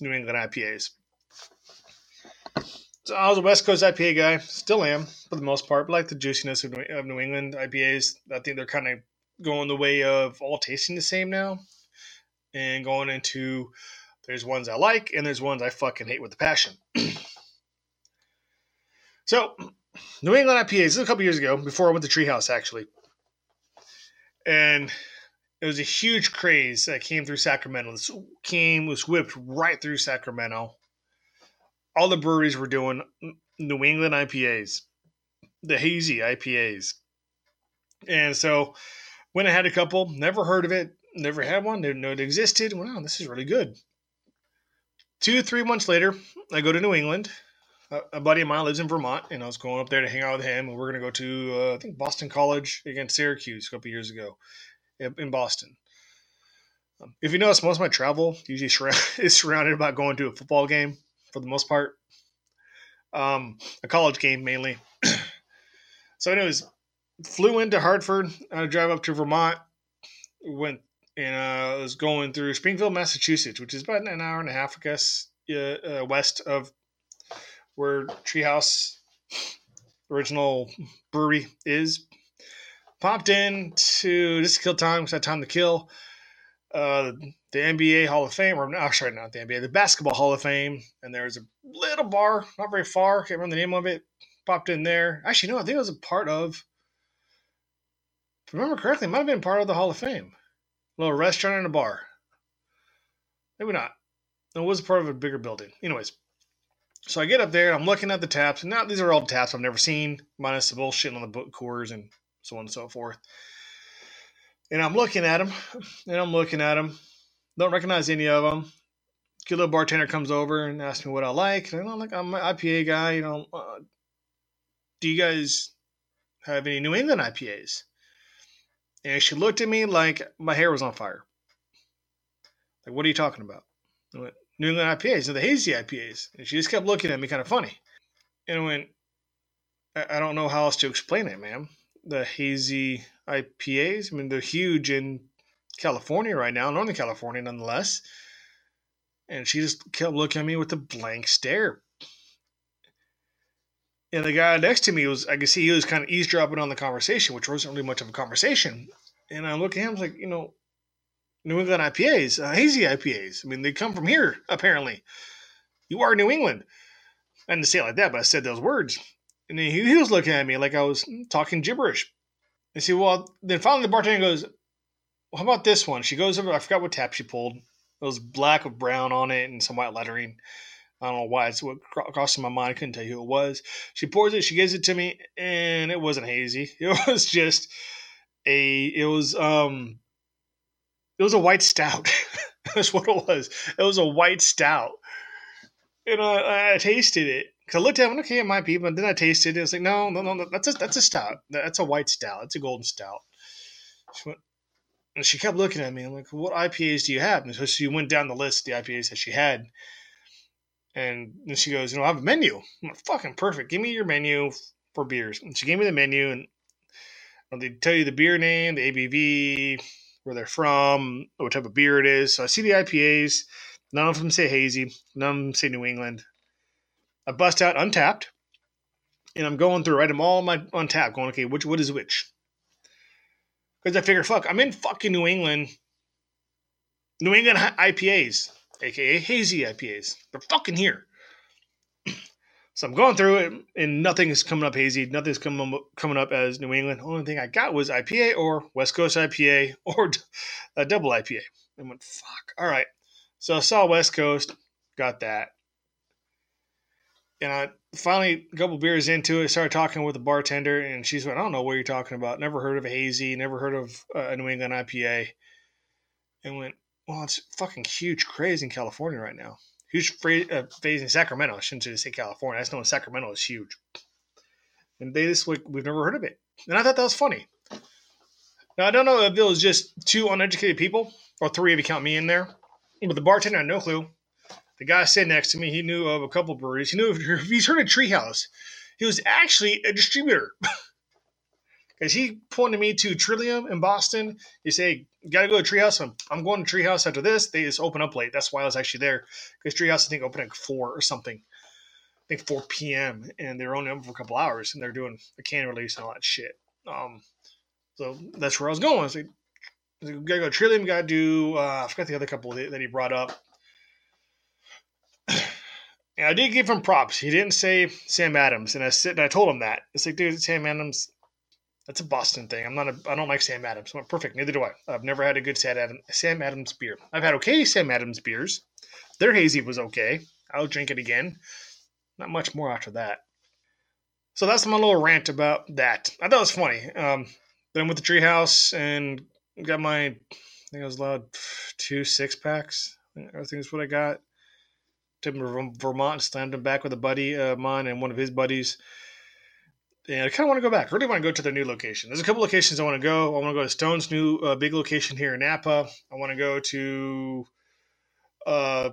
New England IPAs. So I was a West Coast IPA guy, still am for the most part, but like the juiciness of New England IPAs. I think they're kind of going the way of all tasting the same now, and going into there's ones I like and there's ones I fucking hate with a passion. so New England IPAs. This was a couple years ago, before I went to Treehouse actually, and it was a huge craze that came through Sacramento. This came was whipped right through Sacramento. All the breweries were doing New England IPAs, the hazy IPAs, and so when I had a couple, never heard of it, never had one, didn't know it existed. Wow, this is really good. Two, three months later, I go to New England. A buddy of mine lives in Vermont, and I was going up there to hang out with him. And we're going to go to, uh, I think, Boston College against Syracuse a couple years ago in Boston. Um, if you notice, most of my travel usually is surrounded about going to a football game for the most part, um, a college game mainly. so, anyways, flew into Hartford. I drive up to Vermont. Went and uh, was going through Springfield, Massachusetts, which is about an hour and a half, I guess, uh, west of where Treehouse original brewery is popped in to just kill time because I had time to kill. Uh, the NBA Hall of Fame, or no, sorry, not the NBA, the Basketball Hall of Fame, and there was a little bar, not very far, can't remember the name of it. Popped in there. Actually, no, I think it was a part of. If I remember correctly, might have been part of the Hall of Fame. A little restaurant and a bar. Maybe not. It was part of a bigger building. Anyways, so I get up there and I'm looking at the taps, and now these are all taps I've never seen, minus the bullshit on the book cores and so on and so forth. And I'm looking at them, and I'm looking at them. Don't recognize any of them. Good little bartender comes over and asks me what I like. And I'm like, I'm an IPA guy. You know, uh, do you guys have any New England IPAs? And she looked at me like my hair was on fire. Like, what are you talking about? I went, New England IPAs, and the hazy IPAs. And she just kept looking at me kind of funny. And I went, I don't know how else to explain it, ma'am the hazy IPAs. I mean, they're huge in California right now, Northern California, nonetheless. And she just kept looking at me with a blank stare. And the guy next to me was, I could see he was kind of eavesdropping on the conversation, which wasn't really much of a conversation. And I look at him, I was like, you know, New England IPAs, uh, hazy IPAs. I mean, they come from here, apparently. You are New England. I didn't say it like that, but I said those words. And then he, he was looking at me like I was talking gibberish. I said, well, then finally the bartender goes, well, how about this one? She goes over, I forgot what tap she pulled. It was black with brown on it and some white lettering. I don't know why it's what crossed my mind. I couldn't tell you who it was. She pours it, she gives it to me, and it wasn't hazy. It was just a, it was, um, it was a white stout. That's what it was. It was a white stout. And I, I tasted it because I looked at it, okay, it might be, but then I tasted it. It's like, no, no, no, that's a that's a stout. That's a white stout. It's a golden stout. She went, and she kept looking at me. I'm like, what IPAs do you have? And so she went down the list of the IPAs that she had. And then she goes, you know, I have a menu. I'm like, fucking perfect. Give me your menu for beers. And she gave me the menu, and uh, they tell you the beer name, the ABV, where they're from, what type of beer it is. So I see the IPAs. None of them say hazy. None of them say New England. I bust out Untappd, and I'm going through, right? I'm all on my Untappd, going, okay, which what is which? Because I figure, fuck, I'm in fucking New England. New England IPAs, aka hazy IPAs. They're fucking here. so I'm going through it, and nothing is coming up hazy. Nothing's coming up, coming up as New England. The only thing I got was IPA or West Coast IPA or a double IPA. I went, fuck. All right. So I saw West Coast, got that. and I finally a couple beers into it, started talking with the bartender, and she's went, "I don't know what you're talking about. Never heard of a hazy. Never heard of uh, a New England IPA." And went, "Well, it's fucking huge craze in California right now. Huge phase, uh, phase in Sacramento. I shouldn't say California. I just know Sacramento is huge." And they just like, "We've never heard of it," and I thought that was funny. Now I don't know if it was just two uneducated people or three if you count me in there, but the bartender had no clue the guy sitting next to me, he knew of a couple breweries. He knew if he's heard of Treehouse. He was actually a distributor. Because he pointed me to Trillium in Boston. He said, gotta go to Treehouse. I'm, I'm going to Treehouse after this. They just open up late. That's why I was actually there. Because Treehouse, I think, opened at 4 or something. I think 4 p.m. And they're only open for a couple hours. And they're doing a can release and all that shit. Um, so that's where I was going. I was like, gotta go to Trillium. Gotta do, uh, I forgot the other couple that he brought up. And I did give him props. He didn't say Sam Adams, and I said, and I told him that. It's like, dude, Sam Adams, that's a Boston thing. I'm not a, I don't like Sam Adams. Well, perfect. Neither do I. I've never had a good Sam Adams, Sam Adams beer. I've had okay Sam Adams beers. Their hazy was okay. I'll drink it again. Not much more after that. So that's my little rant about that. I thought it was funny. Um, then with the treehouse and got my, I think I was allowed two six packs. I think that's what I got took him to Vermont, slammed him back with a buddy of mine and one of his buddies. And I kind of want to go back. I really want to go to their new location. There's a couple locations I want to go. I want to go to Stone's new uh, big location here in Napa. I want to go to uh,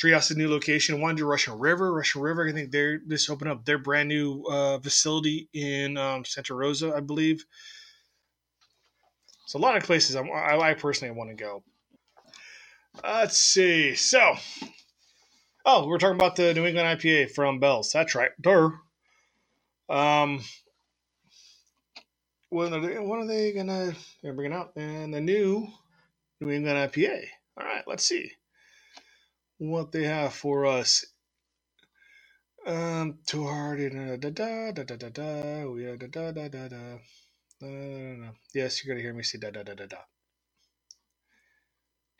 Treehouse's new location. I want to do Russian River. Russian River, I think they're just opened up their brand new uh, facility in um, Santa Rosa, I believe. So a lot of places I, I personally want to go. Let's see. So Oh, we're talking about the New England IPA from Bell's. That's right. Duh. Um, when are they, when are they gonna they're bringing out and the new New England IPA? All right, let's see what they have for us. Um, too hard. Da da da da da da da. Da da da da da. Uh, yes, you're gonna hear me say da da da da da.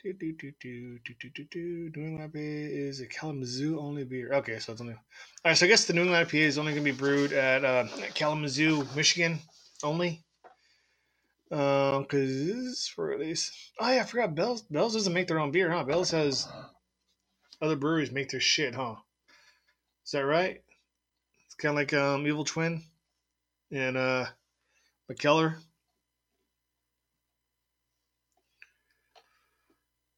Do, do, do, do, do, do, do, do. New England IPA is a Kalamazoo only beer. Okay, so it's only. All right, so I guess the New England IPA is only going to be brewed at uh, Kalamazoo, Michigan only. Because for at least. Oh, yeah, I forgot. Bell's, Bell's doesn't make their own beer, huh? Bell's has other breweries make their shit, huh? Is that right? It's kind of like um, Evil Twin and uh, Mikkeller.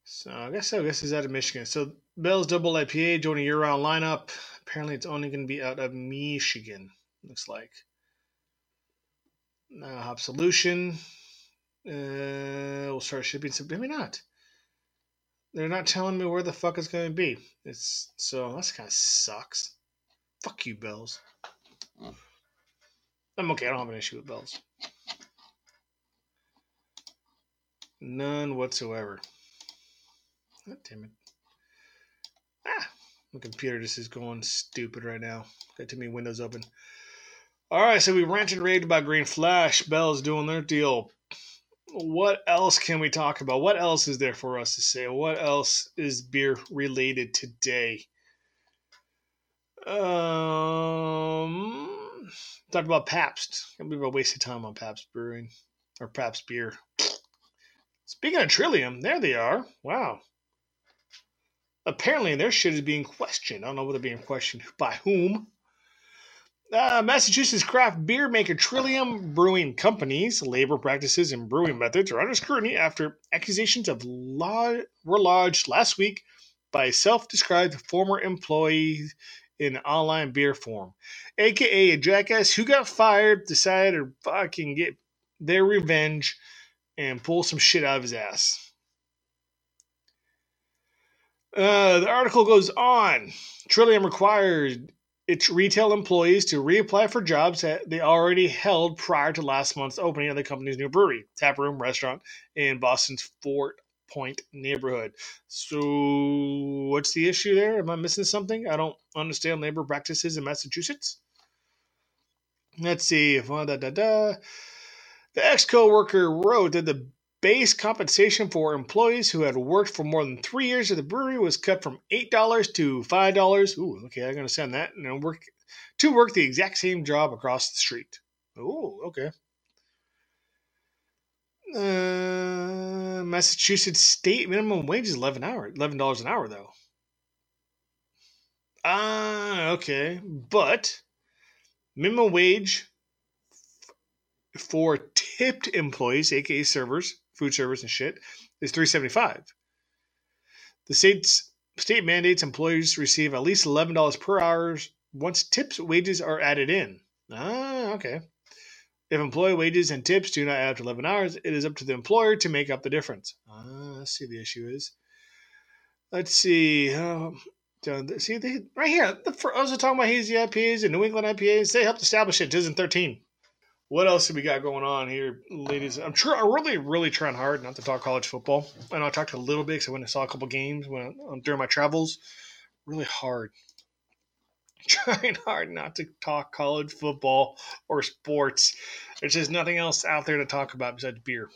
So I guess so. I guess he's out of Michigan. So Bell's Double IPA joining year-round lineup. Apparently, it's only going to be out of Michigan. Looks like. Uh, Hop Solution. Uh, we'll start shipping. So maybe not. They're not telling me where the fuck it's going to be. It's so that's kind of sucks. Fuck you, Bells. I'm okay. I don't have an issue with Bells. None whatsoever. God damn it. Ah, my computer just is going stupid right now. Got too many windows open. All right, so we ranted and raved about Green Flash. Bell's doing their deal. What else can we talk about? What else is there for us to say? What else is beer related today? Um, talk about Pabst. Can't believe I wasted time on Pabst Brewing or Pabst beer. Speaking of Trillium, there they are. Wow apparently their shit is being questioned. I don't know whether being questioned by whom. Uh, Massachusetts craft beer maker Trillium Brewing Company's labor practices and brewing methods are under scrutiny after accusations of law were lodged last week by a self-described former employee in online beer form, aka a jackass who got fired, decided to fucking get their revenge and pull some shit out of his ass. Uh, the article goes on. Trillium required its retail employees to reapply for jobs that they already held prior to last month's opening of the company's new brewery, tap room, restaurant in Boston's Fort Point neighborhood. So, what's the issue there? Am I missing something? I don't understand labor practices in Massachusetts. Let's see. Da, da, da. The ex co worker wrote that the base compensation for employees who had worked for more than three years at the brewery was cut from eight dollars to five dollars. Ooh, okay, I'm gonna send that and work to work the exact same job across the street. Ooh, okay. Uh, Massachusetts state minimum wage is eleven hour, eleven dollars an hour though. Ah, okay, but minimum wage for tipped employees, aka servers, food servers and shit, is three seventy five. The state's state mandates employees receive at least eleven dollars per hour once tips wages are added in. Ah, okay. If employee wages and tips do not add up to 11 hours, it is up to the employer to make up the difference. Ah, let's see the issue is. Let's see. Um, see, they, right here, the, for, I was talking about hazy IPAs and New England IPAs. They helped establish it in 2013. What else have we got going on here, ladies? I'm sure I'm really, really trying hard not to talk college football. I know I talked a little bit because I went and saw a couple games when um, during my travels. Really hard trying hard not to talk college football or sports. There's just nothing else out there to talk about besides beer.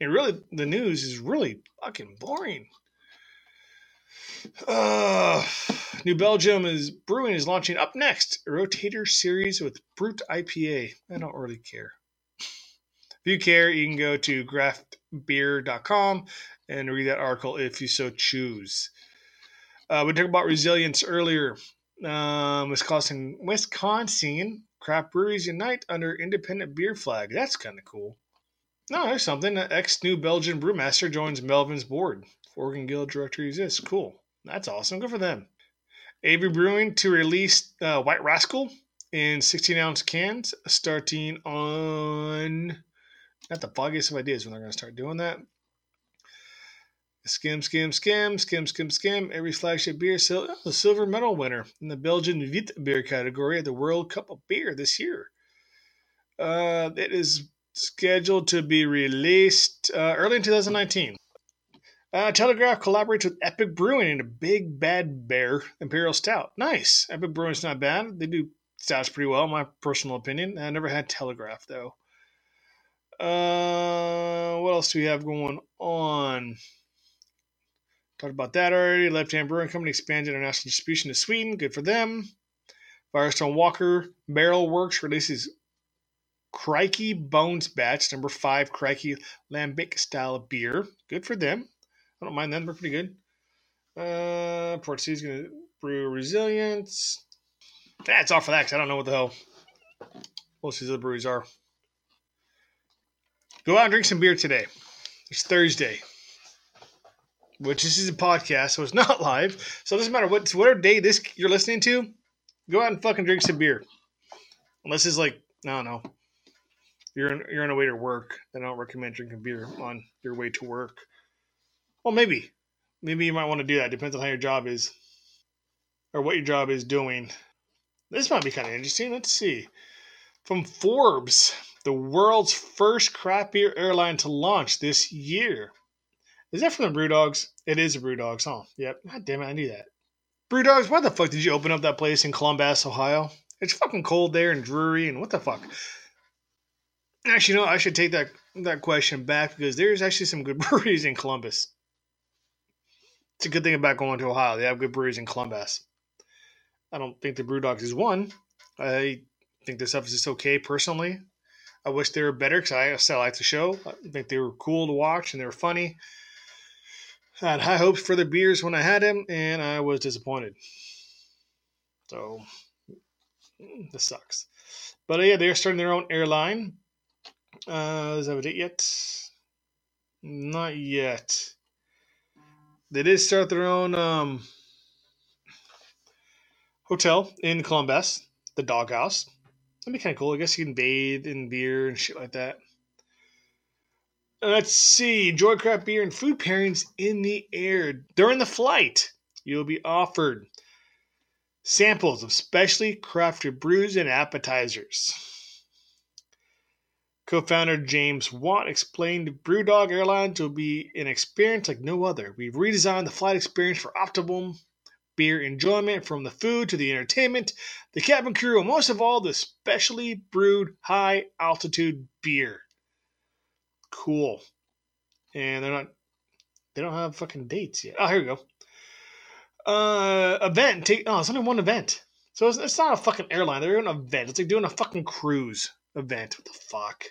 And really, the news is really fucking boring. New Belgium is brewing is launching up next rotator series with brut IPA. I don't really care. If you care, you can go to craftbeer.com and read that article if you so choose. Uh, we talked about resilience earlier. Um, Wisconsin, Wisconsin craft breweries unite under independent beer flag. That's kind of cool. No, there's something. Ex New Belgian brewmaster joins Melvin's board. Oregon Guild director exists. Cool. That's awesome. Good for them. Avery Brewing to release uh, White Rascal in 16 ounce cans starting on. Not the foggiest of ideas when they're going to start doing that. Skim, skim, skim, skim, skim, skim. Avery flagship beer, sil- the silver medal winner in the Belgian Wit beer category at the World Cup of Beer this year. Uh, it is scheduled to be released uh, early in 2019. Uh, Telegraph collaborates with Epic Brewing in a Big Bad Bear Imperial Stout. Nice. Epic Brewing's not bad. They do stouts pretty well, my personal opinion. I never had Telegraph though. Uh, what else do we have going on? Talked about that already. Left Hand Brewing Company expanded international distribution to Sweden. Good for them. Firestone Walker Barrel Works releases Krieky Bones Batch, number five Krieky Lambic style beer. Good for them. I don't mind them. They're pretty good. Uh, Port City's going to brew Resilience. That's all for that because I don't know what the hell most of these other breweries are. Go out and drink some beer today. It's Thursday which this is a podcast, so it's not live. So it doesn't matter what whatever day this you're listening to, go out and fucking drink some beer. Unless it's like, I don't know, you're on, you're on a way to work, I don't recommend drinking beer on your way to work. Well, maybe, maybe you might want to do that. Depends on how your job is, or what your job is doing. This might be kind of interesting. Let's see. From Forbes, the world's first craft beer airline to launch this year. Is that from the Brewdogs? It is a Brewdogs, huh? Yep. God damn it, I knew that. Brewdogs, why the fuck did you open up that place in Columbus, Ohio? It's fucking cold there and dreary, and what the fuck? Actually, no, I should take that that question back because there's actually some good breweries in Columbus. It's a good thing about going to Ohio. They have good breweries in Columbus. I don't think the Brewdogs is one. I think the stuff is just okay personally. I wish they were better because I still like the show. I think they were cool to watch and they were funny. I had high hopes for the beers when I had them, and I was disappointed. So this sucks. But yeah, they're starting their own airline. Uh, is that a date yet? Not yet. They did start their own um, hotel in Columbus, the Doghouse. That'd be kind of cool. I guess you can bathe in beer and shit like that. Let's see. Enjoy craft beer and food pairings in the air. During the flight, you'll be offered samples of specially crafted brews and appetizers. Co founder James Watt explained Brewdog Airlines will be an experience like no other. We've redesigned the flight experience for optimum beer enjoyment from the food to the entertainment, the cabin crew, and most of all, the specially brewed high altitude beer Cool. And they're not. They don't have fucking dates yet. Oh, here we go. Uh, event. Take. Oh, it's only one event. So it's, it's not a fucking airline. They're doing an event. It's like doing a fucking cruise event. What the fuck?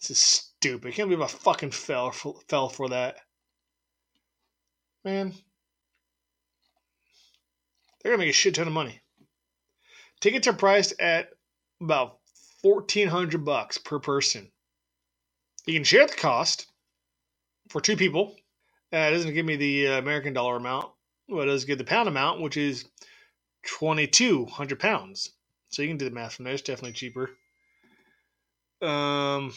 This is stupid. I can't believe I fucking fell for, fell for that. Man. They're gonna make a shit ton of money. Tickets are priced at about fourteen hundred bucks per person. You can share the cost for two people. Uh, it doesn't give me the uh, American dollar amount. Well, it does give the pound amount, which is twenty two hundred pounds. So you can do the math from there. It's definitely cheaper. Um,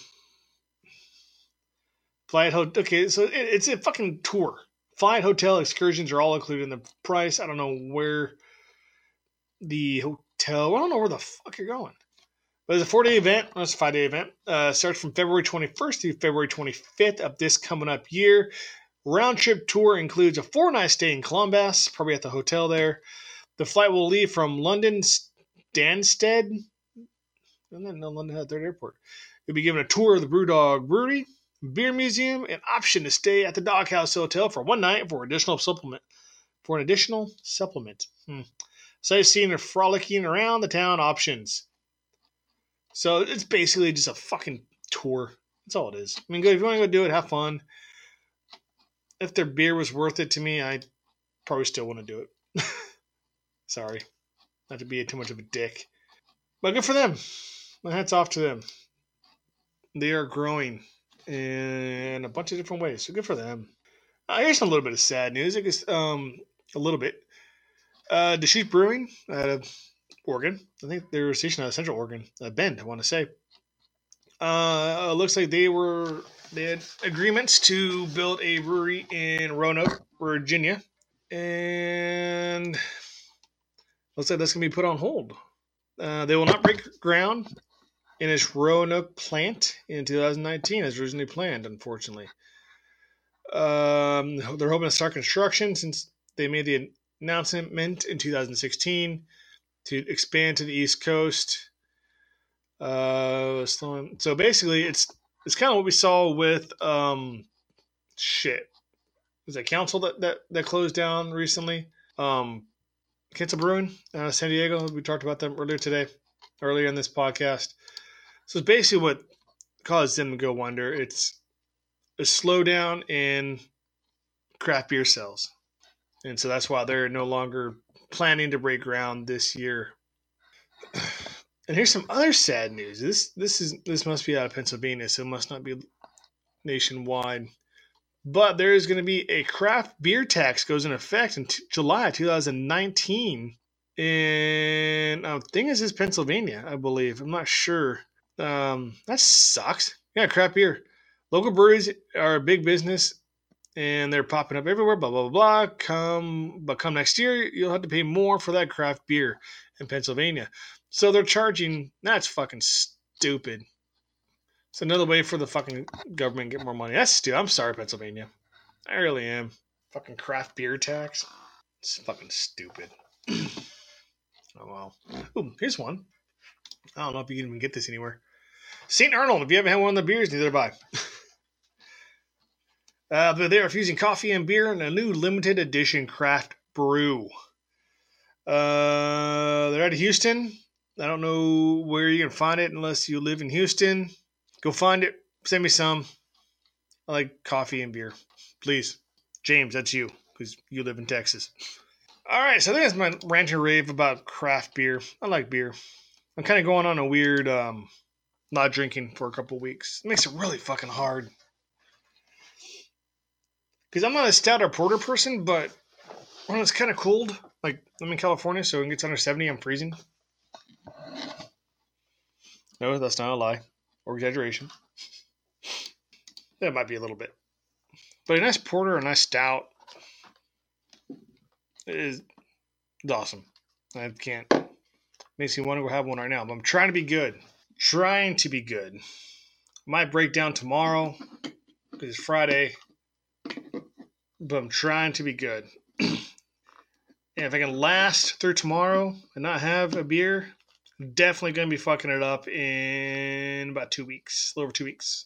flight hotel. Okay, so it, it's a fucking tour. Flight, hotel, excursions are all included in the price. I don't know where the hotel. I don't know where the fuck you're going. But it's a four day event. Well, it's a five day event. Uh, starts from February 21st through February 25th of this coming up year. Round trip tour includes a four night stay in Columbus, probably at the hotel there. The flight will leave from London Stansted. And then no, London had third airport. You'll be given a tour of the Brewdog Brewery, beer museum, an option to stay at the Doghouse Hotel for one night for an additional supplement. For an additional supplement. Hmm. Sightseeing and frolicking around the town options. So it's basically just a fucking tour. That's all it is. I mean, if you want to go do it, have fun. If their beer was worth it to me, I probably still want to do it. Sorry, not to be too much of a dick, but good for them. My hats off to them. They are growing in a bunch of different ways, so good for them. Uh, here's a little bit of sad news. I guess um, a little bit. Uh, Deschutes Brewing out of Oregon. I think they were stationed out of Central Oregon, uh, Bend, I want to say. Uh, looks like they were they had agreements to build a brewery in Roanoke, Virginia, and looks like that's gonna be put on hold. Uh, they will not break ground in its Roanoke plant in 2019 as originally planned. Unfortunately, um, they're hoping to start construction since they made the announcement in 2016 to expand to the East Coast. Uh, so basically, it's it's kind of what we saw with um, shit. Was that council that, that that closed down recently? Um, Council Brewing, uh, San Diego. We talked about them earlier today, earlier in this podcast. So it's basically what caused them to go under. It's a slowdown in craft beer sales, and so that's why they're no longer planning to break ground this year. And here's some other sad news. This this is this must be out of Pennsylvania, so it must not be nationwide. But there is going to be a craft beer tax goes in effect in t- July 2019. And I think this is Pennsylvania, I believe. I'm not sure. Um, that sucks. Yeah, craft beer. Local breweries are a big business and they're popping up everywhere. Blah blah blah. Come, but come next year, you'll have to pay more for that craft beer in Pennsylvania. So they're charging. That's fucking stupid. It's another way for the fucking government to get more money. That's stupid. I'm sorry, Pennsylvania. I really am. Fucking craft beer tax. It's fucking stupid. oh well. Ooh, here's one. I don't know if you can even get this anywhere. St. Arnold, if you haven't had one of the beers, neither have I. Uh, but they are fusing coffee and beer in a new limited edition craft brew. Uh, they're out of Houston. I don't know where you can find it unless you live in Houston. Go find it. Send me some. I like coffee and beer. Please. James, that's you, because you live in Texas. All right, so I think that's my rant and rave about craft beer. I like beer. I'm kind of going on a weird um, not drinking for a couple weeks. It makes it really fucking hard because I'm not a stout or porter person, but when it's kind of cold, like I'm in California, so when it gets under 70, I'm freezing. No, that's not a lie or exaggeration. That might be a little bit. But a nice porter, a nice stout is, awesome. I can't. Makes me want to go have one right now. But I'm trying to be good. Trying to be good. Might break down tomorrow because it's Friday but I'm trying to be good. and if I can last through tomorrow and not have a beer, definitely going to be fucking it up in about two weeks, a little over two weeks.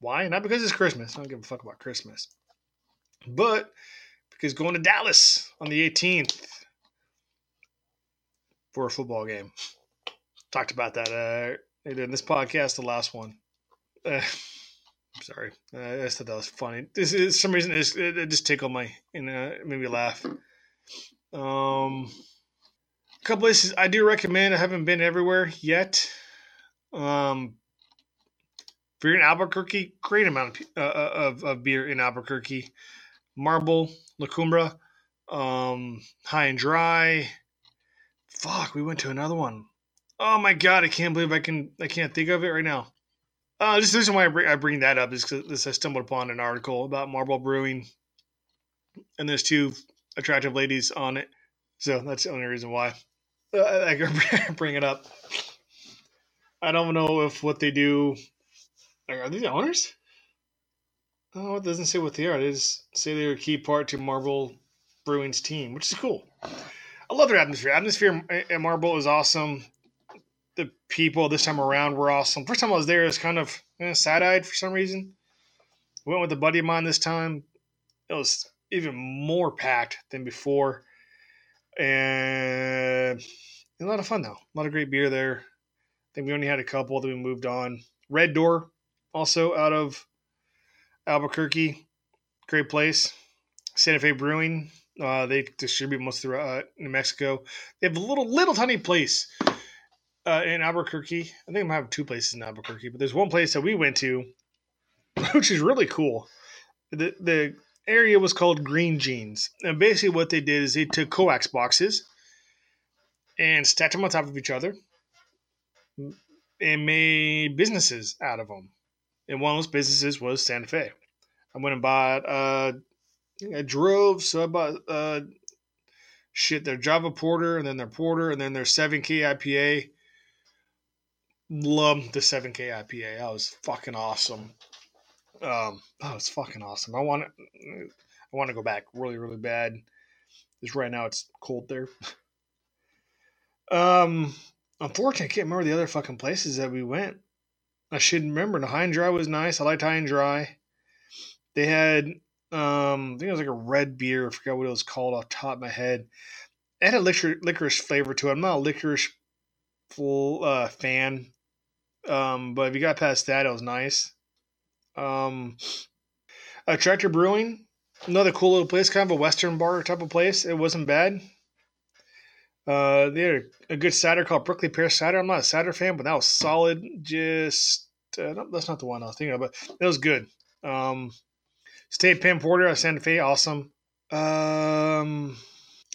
Why? Not because it's Christmas. I don't give a fuck about Christmas. But because going to Dallas on the 18th for a football game. Talked about that uh, in this podcast, the last one. Uh, I'm sorry. Uh, I just thought that was funny. This is some reason it, it just tickled my and uh, made me laugh. Um, couple places I do recommend. I haven't been everywhere yet. Um, if you're in Albuquerque, great amount of, uh, uh, of, of beer in Albuquerque. Marble, La Cumbre, um, High and Dry. Fuck, we went to another one. Oh my god, I can't believe I can I can't think of it right now. Uh, just the reason why I bring, I bring that up is because I stumbled upon an article about Marble Brewing, and there's two attractive ladies on it, so that's the only reason why I can bring it up. I don't know if what they do are these the owners. Oh, it doesn't say what they are. It just say they're a key part to Marble Brewing's team, which is cool. I love their atmosphere. Atmosphere at Marble is awesome. The people this time around were awesome. First time I was there, it was kind of eh, sad eyed for some reason. Went with a buddy of mine this time. It was even more packed than before. And a lot of fun, though. A lot of great beer there. I think we only had a couple, that we moved on. Red Door, also out of Albuquerque, great place. Santa Fe Brewing, uh, they distribute most throughout uh, New Mexico. They have a little little tiny place uh, in Albuquerque. I think I might have two places in Albuquerque, but there's one place that we went to, which is really cool. The the area was called Green Jeans, and basically what they did is they took coax boxes and stacked them on top of each other and made businesses out of them. And one of those businesses was Santa Fe. I went and bought. Uh, I drove, so I bought uh, shit their Java Porter, and then their Porter, and then their 7K IPA. Loved the 7K IPA. That was fucking awesome. Um, that was fucking awesome. I want to, I want to go back really, really bad. Just right now, it's cold there. um, unfortunately, I can't remember the other fucking places that we went. I should remember. The high and dry was nice. I liked high and dry. They had um, I think it was like a red beer. I forgot what it was called off top of my head. It had a licor- licorice flavor to it. I'm not a licorice full uh, fan, um, but if you got past that, it was nice. Um, uh, Tractor Brewing, another cool little place, kind of a Western bar type of place. It wasn't bad. Uh, they had a, good cider called Prickly Pear Cider. I'm not a cider fan, but that was solid. Just uh, no, that's not the one I was thinking of, but it was good. Um, State Pen Porter of Santa Fe, awesome. Um,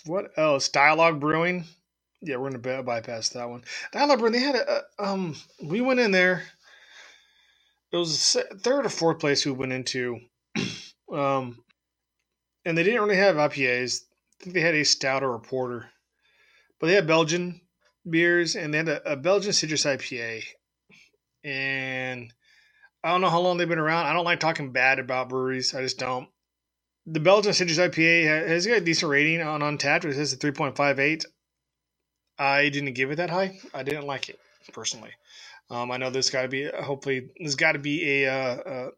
what else? Dialogue Brewing. Yeah, we're gonna bypass that one. Dialogue Brewing. They had a, a um. We went in there. It was third or fourth place we went into. um, and they didn't really have IPAs. I think they had a stout or a porter. But they had Belgian beers and they had a, a Belgian citrus IPA. And I don't know how long they've been around. I don't like talking bad about breweries. I just don't. The Belgian citrus IPA has got a decent rating on Untappd. It says a 3.58. I didn't give it that high. I didn't like it personally. Um, I know there's got to be hopefully there's got to be a uh, uh,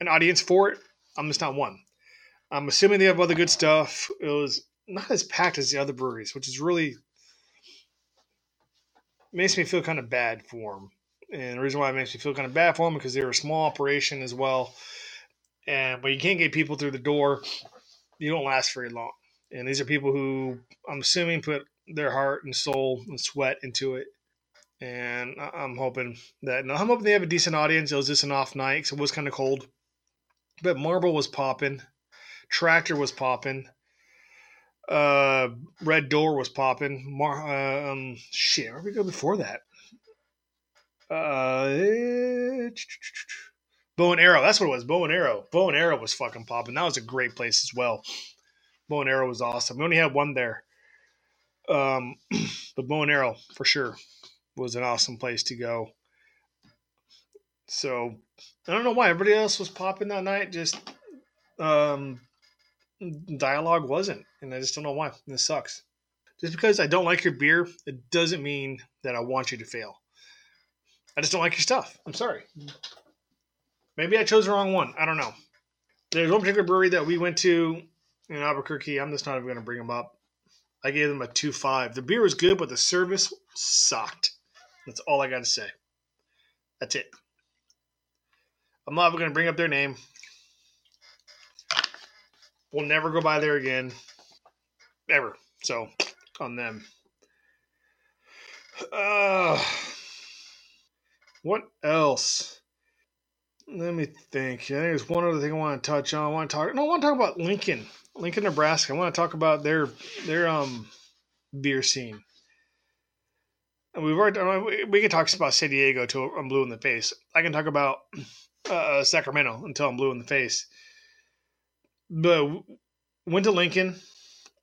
an audience for it. I'm just not one. I'm assuming they have other good stuff. It was not as packed as the other breweries, which is really makes me feel kind of bad for them. And the reason why it makes me feel kind of bad for them because they're a small operation as well. And but you can't get people through the door, you don't last very long. And these are people who I'm assuming put their heart and soul and sweat into it. And I'm hoping that I'm hoping they have a decent audience. It was just an off night because it was kind of cold. But Marble was popping, Tractor was popping. Uh, Red Door was popping. Mar- uh, um, shit, where we go before that? Uh, Bow and Arrow. That's what it was. Bow and Arrow. Bow and Arrow was fucking popping. That was a great place as well. Bow and Arrow was awesome. We only had one there. Um, but Bow and Arrow for sure was an awesome place to go. So I don't know why everybody else was popping that night. Just um, dialogue wasn't, and I just don't know why. This sucks. Just because I don't like your beer, it doesn't mean that I want you to fail. I just don't like your stuff. I'm sorry. Maybe I chose the wrong one. I don't know. There's one particular brewery that we went to in Albuquerque. I'm just not even going to bring them up. I gave them a 2 5. The beer was good, but the service sucked. That's all I got to say. That's it. I'm not going to bring up their name. We'll never go by there again. Ever. So, on them. Uh, what else? Let me think. I think there's one other thing I want to touch on. I want to talk. No, I want to talk about Lincoln, Lincoln, Nebraska. I want to talk about their their um beer scene. And we've already we can talk about San Diego till I'm blue in the face. I can talk about uh, Sacramento until I'm blue in the face. But went to Lincoln.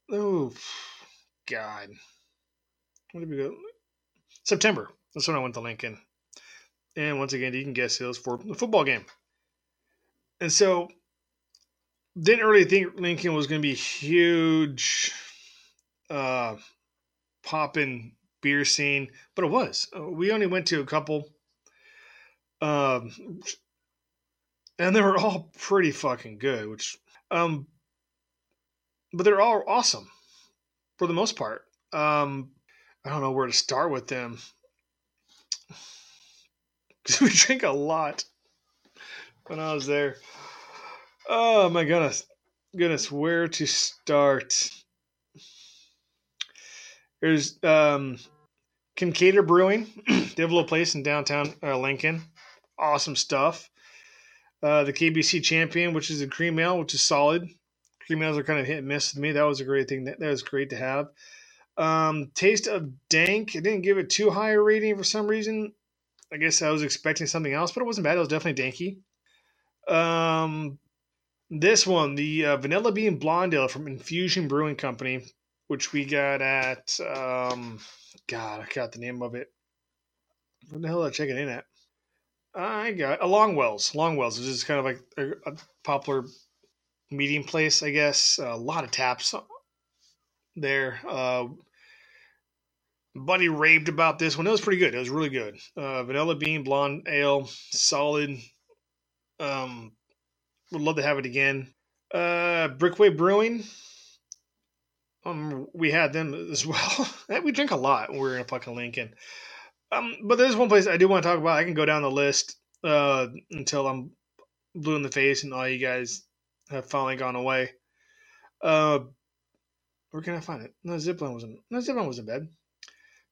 Oh God, when did we go? September. That's when I went to Lincoln. And once again, you can guess it was for the football game. And so didn't really think Lincoln was going to be huge uh, popping beer scene, but it was. Uh, we only went to a couple, um, and they were all pretty fucking good. Which, um, but they're all awesome for the most part. Um, I don't know where to start with them because we drink a lot when I was there. Oh my goodness, goodness, where to start? There's um, Kinkaider Brewing. they have a little place in downtown uh, Lincoln. Awesome stuff. Uh, the KBC Champion, which is a cream ale, which is solid. Cream ales are kind of hit and miss with me. That was a great thing. That, that was great to have. Um, Taste of Dank. I didn't give it too high a rating for some reason. I guess I was expecting something else, but it wasn't bad. It was definitely danky. Um, this one, the uh, Vanilla Bean Blonde Ale from Infusion Brewing Company, which we got at, um, God, I got the name of it. What the hell did I check it in at? I got a uh, Longwells. Longwells is kind of like a, a popular meeting place, I guess. A lot of taps there. Uh, Buddy raved about this one. It was pretty good. It was really good. Uh, vanilla bean blonde ale, solid. Um, would love to have it again. Uh, Brickway Brewing. Um, we had them as well. we drink a lot when we are in a fucking Lincoln. Um, but there's one place I do want to talk about. I can go down the list uh, until I'm blue in the face and all you guys have finally gone away. Uh, where can I find it? No, Zipline wasn't. No, Zipline wasn't bad.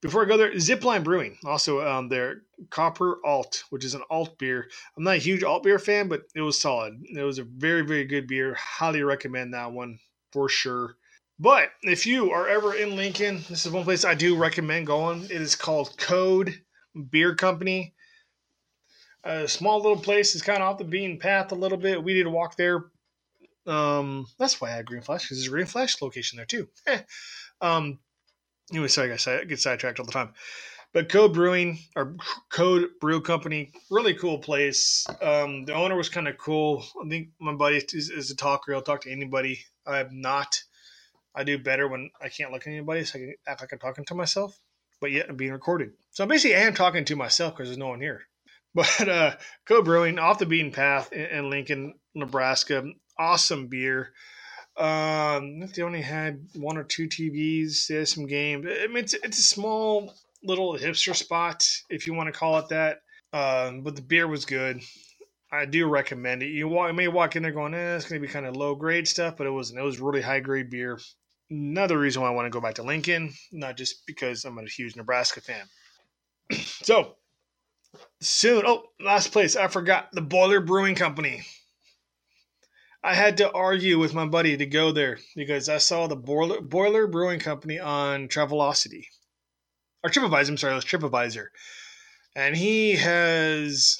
Before I go there, Zipline Brewing, also um, their Copper Alt, which is an alt beer. I'm not a huge alt beer fan, but it was solid. It was a very, very good beer. Highly recommend that one for sure. But if you are ever in Lincoln, this is one place I do recommend going. It is called Code Beer Company. A small little place. It's kind of off the beaten path a little bit. We did walk there. Um, that's why I had Green Flash because there's a Green Flash location there too. Um, anyway, sorry guys, I get sidetracked all the time. But Code Brewing or Code Brew Company, really cool place. Um, the owner was kind of cool. I think my buddy is, is a talker. He'll talk to anybody. I am not. I do better when I can't look at anybody, so I can act like I'm talking to myself, but yet I'm being recorded. So basically, I am talking to myself because there's no one here. But uh, Code Brewing, off the beaten path in, in Lincoln, Nebraska, awesome beer. Um, they only had one or two TVs. They had some games. I mean, it's it's a small little hipster spot, if you want to call it that. Um, but the beer was good. I do recommend it. You, walk, you may walk in there going, eh, it's going to be kind of low grade stuff, but it wasn't. It was really high grade beer. Another reason why I want to go back to Lincoln, not just because I'm a huge Nebraska fan. so, soon, oh, last place, I forgot the Boiler Brewing Company. I had to argue with my buddy to go there because I saw the Boiler, Boiler Brewing Company on Travelocity. Or TripAdvisor, I'm sorry, it was TripAdvisor. And he has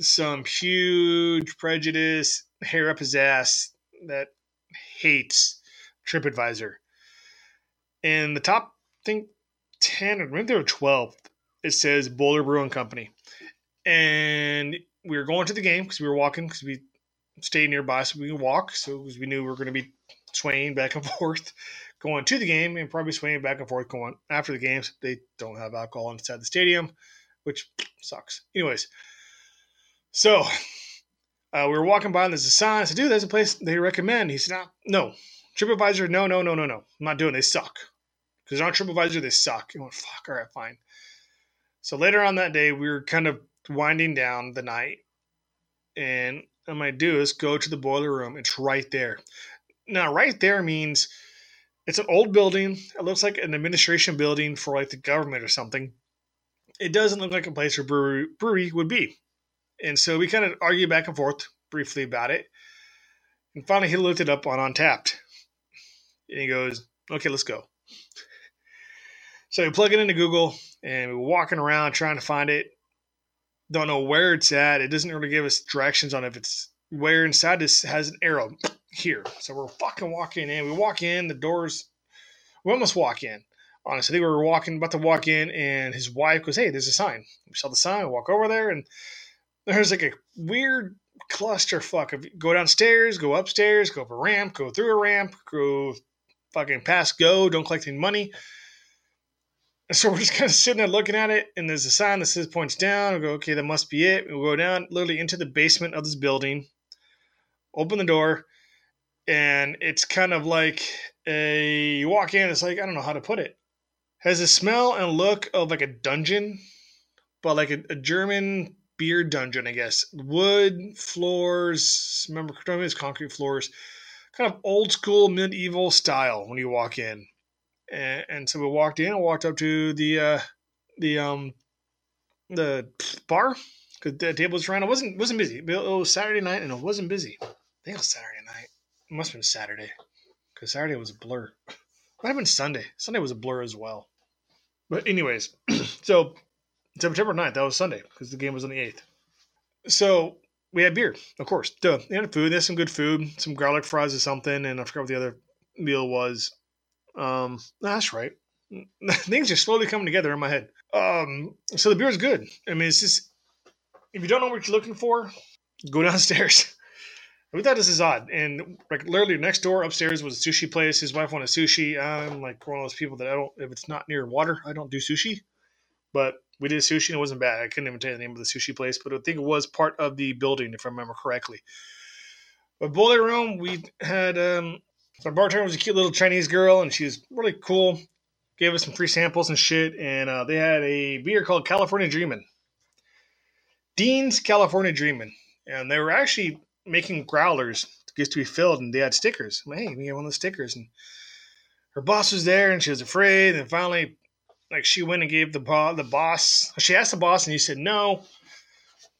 some huge prejudice, hair up his ass, that hates TripAdvisor. In the top, I think, 10 or maybe there were 12, it says Boiler Brewing Company. And we were going to the game because we were walking because we stayed nearby so we can walk. So because we knew we were going to be swaying back and forth going to the game and probably swaying back and forth going after the games. They don't have alcohol inside the stadium, which sucks. Anyways, so Uh, we were walking by and there's a sign. I said, dude, there's a place they recommend. He said, no, no. TripAdvisor, no, no, no, no, no. I'm not doing it. They suck. Because they're on TripAdvisor, they suck. I went, fuck, all right, fine. So later on that day, we were kind of winding down the night. And I'm going to do is go to the boiler room. It's right there. Now, right there means it's an old building. It looks like an administration building for like the government or something. It doesn't look like a place where brewery, brewery would be. And so we kind of argue back and forth briefly about it. And finally, he looked it up on Untappd. And he goes, okay, let's go. So we plug it into Google and we're walking around trying to find it. Don't know where it's at. It doesn't really give us directions on if it's where inside this has an arrow here. So we're fucking walking in. We walk in, the doors, we almost walk in. Honestly, I think we were walking, about to walk in, and his wife goes, Hey, there's a sign. We saw the sign, we walk over there, and there's like a weird clusterfuck of go downstairs, go upstairs, go up a ramp, go through a ramp, go fucking pass go, don't collect any money. And so we're just kind of sitting there looking at it, and there's a sign that says points down. We go, okay, that must be it. We'll go down literally into the basement of this building, open the door, and it's kind of like a you walk in, it's like, I don't know how to put it. Has a smell and look of like a dungeon, but like a, a German beer dungeon, I guess. Wood floors, remember, it's concrete floors, kind of old school medieval style when you walk in. And, and so we walked in and walked up to the uh, the um the bar because the table was around. It wasn't wasn't busy. It was Saturday night and it wasn't busy. I think it was Saturday night. It must have been Saturday because Saturday was a blur. Might have been Sunday. Sunday was a blur as well. But anyways, so September 9th, that was Sunday because the game was on the 8th. So we had beer, of course. Duh. Had food. Had some good food, some garlic fries or something, and I forgot what the other meal was. Um, that's right. Things are slowly coming together in my head. Um, so the beer is good. I mean, it's just if you don't know what you're looking for, go downstairs. we thought this is odd, and like literally next door upstairs was a sushi place. His wife wanted sushi. I'm like one of those people that I don't. If it's not near water, I don't do sushi. But we did sushi and it wasn't bad. I couldn't even tell you the name of the sushi place, but I think it was part of the building, if I remember correctly. But boiler room, we had um, our bartender was a cute little Chinese girl, and she was really cool. Gave us some free samples and shit, and uh, they had a beer called California Dreamin'. Dean's California Dreamin', and they were actually making growlers to get to be filled, and they had stickers. I'm like, hey, we get one of the stickers, and her boss was there, and she was afraid, and finally like she went and gave the bo- the boss. She asked the boss, and he said no.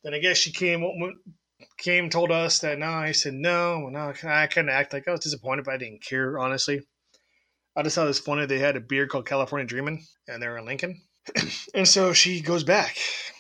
Then I guess she came came told us that no. He said no. No, I kind of act like I was disappointed, but I didn't care honestly. I just thought it was funny. They had a beer called California Dreamin', and they're in Lincoln. and so she goes back,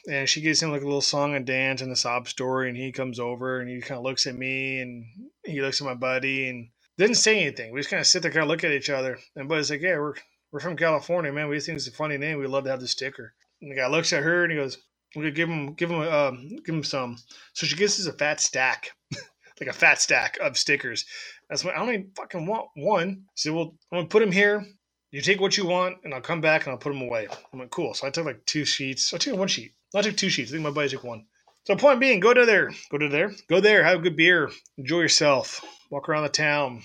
and she gives him like a little song and dance and a sob story, and he comes over and he kind of looks at me, and he looks at my buddy, and didn't say anything. We just kind of sit there, kind of look at each other, and buddy's like, "Yeah, we're we're from California, man. We think it's a funny name. We'd love to have the sticker. And the guy looks at her and he goes, "We could give him, give him, um, give him some." So she gives us a fat stack, like a fat stack of stickers. That's why I only fucking want one. Said, "Well, I'm gonna put them here. You take what you want, and I'll come back and I'll put them away." I'm like, "Cool." So I took like two sheets. I took one sheet. I took two sheets. I think my buddy took one. So point being, go to there, go to there, go there, have a good beer, enjoy yourself, walk around the town,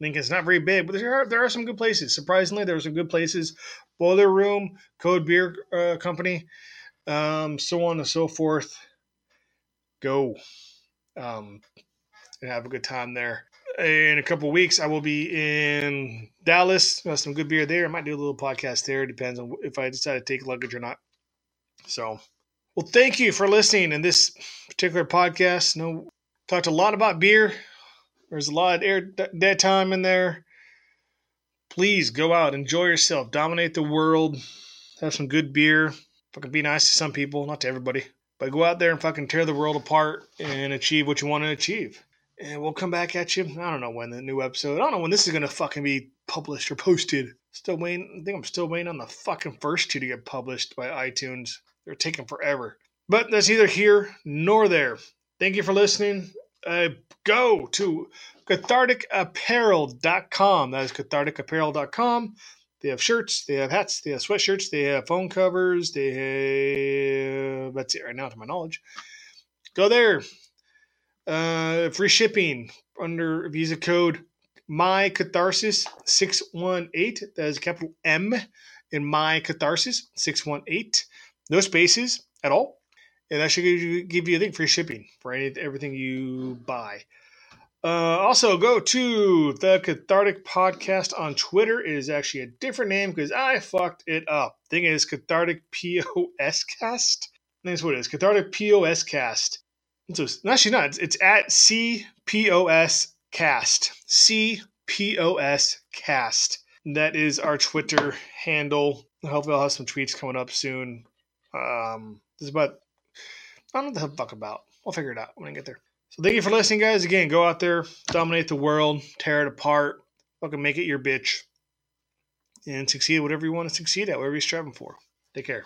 Lincoln's not very big, but there are there are some good places. Surprisingly, there are some good places. Boiler Room, Code Beer uh, Company, um, so on and so forth. Go um, and have a good time there. In a couple weeks, I will be in Dallas. Got some good beer there. I might do a little podcast there. Depends on if I decide to take luggage or not. So, well, thank you for listening in this particular podcast. No, talked a lot about beer. There's a lot of air dead time in there. Please go out, enjoy yourself, dominate the world, have some good beer. Fucking be nice to some people, not to everybody. But go out there and fucking tear the world apart and achieve what you want to achieve. And we'll come back at you. I don't know when the new episode. I don't know when this is gonna fucking be published or posted. Still waiting. I think I'm still waiting on the fucking first two to get published by iTunes. They're taking forever. But that's neither here nor there. Thank you for listening uh, go to catharticapparel.com. That is catharticapparel.com. They have shirts, they have hats, they have sweatshirts, they have phone covers, they have. That's it right now, to my knowledge. Go there. Uh, free shipping under Visa code My Catharsis six one eight. That is capital M in My Catharsis six one eight. No spaces at all, and that should give you, give you I think free shipping for any everything you buy. Uh, also, go to the Cathartic Podcast on Twitter. It is actually a different name because I fucked it up. Thing is, Cathartic POS Cast. That's what it is. Cathartic POS Cast. So it's actually not. It's, at CPOS Cast. CPOS Cast. That is our Twitter handle. Hopefully, I'll have some tweets coming up soon. Um, this is about. I don't know what the fuck about. I'll figure it out when I get there. So thank you for listening, guys. Again, go out there, dominate the world, tear it apart, fucking make it your bitch, and succeed whatever you want to succeed at, whatever you're striving for. Take care.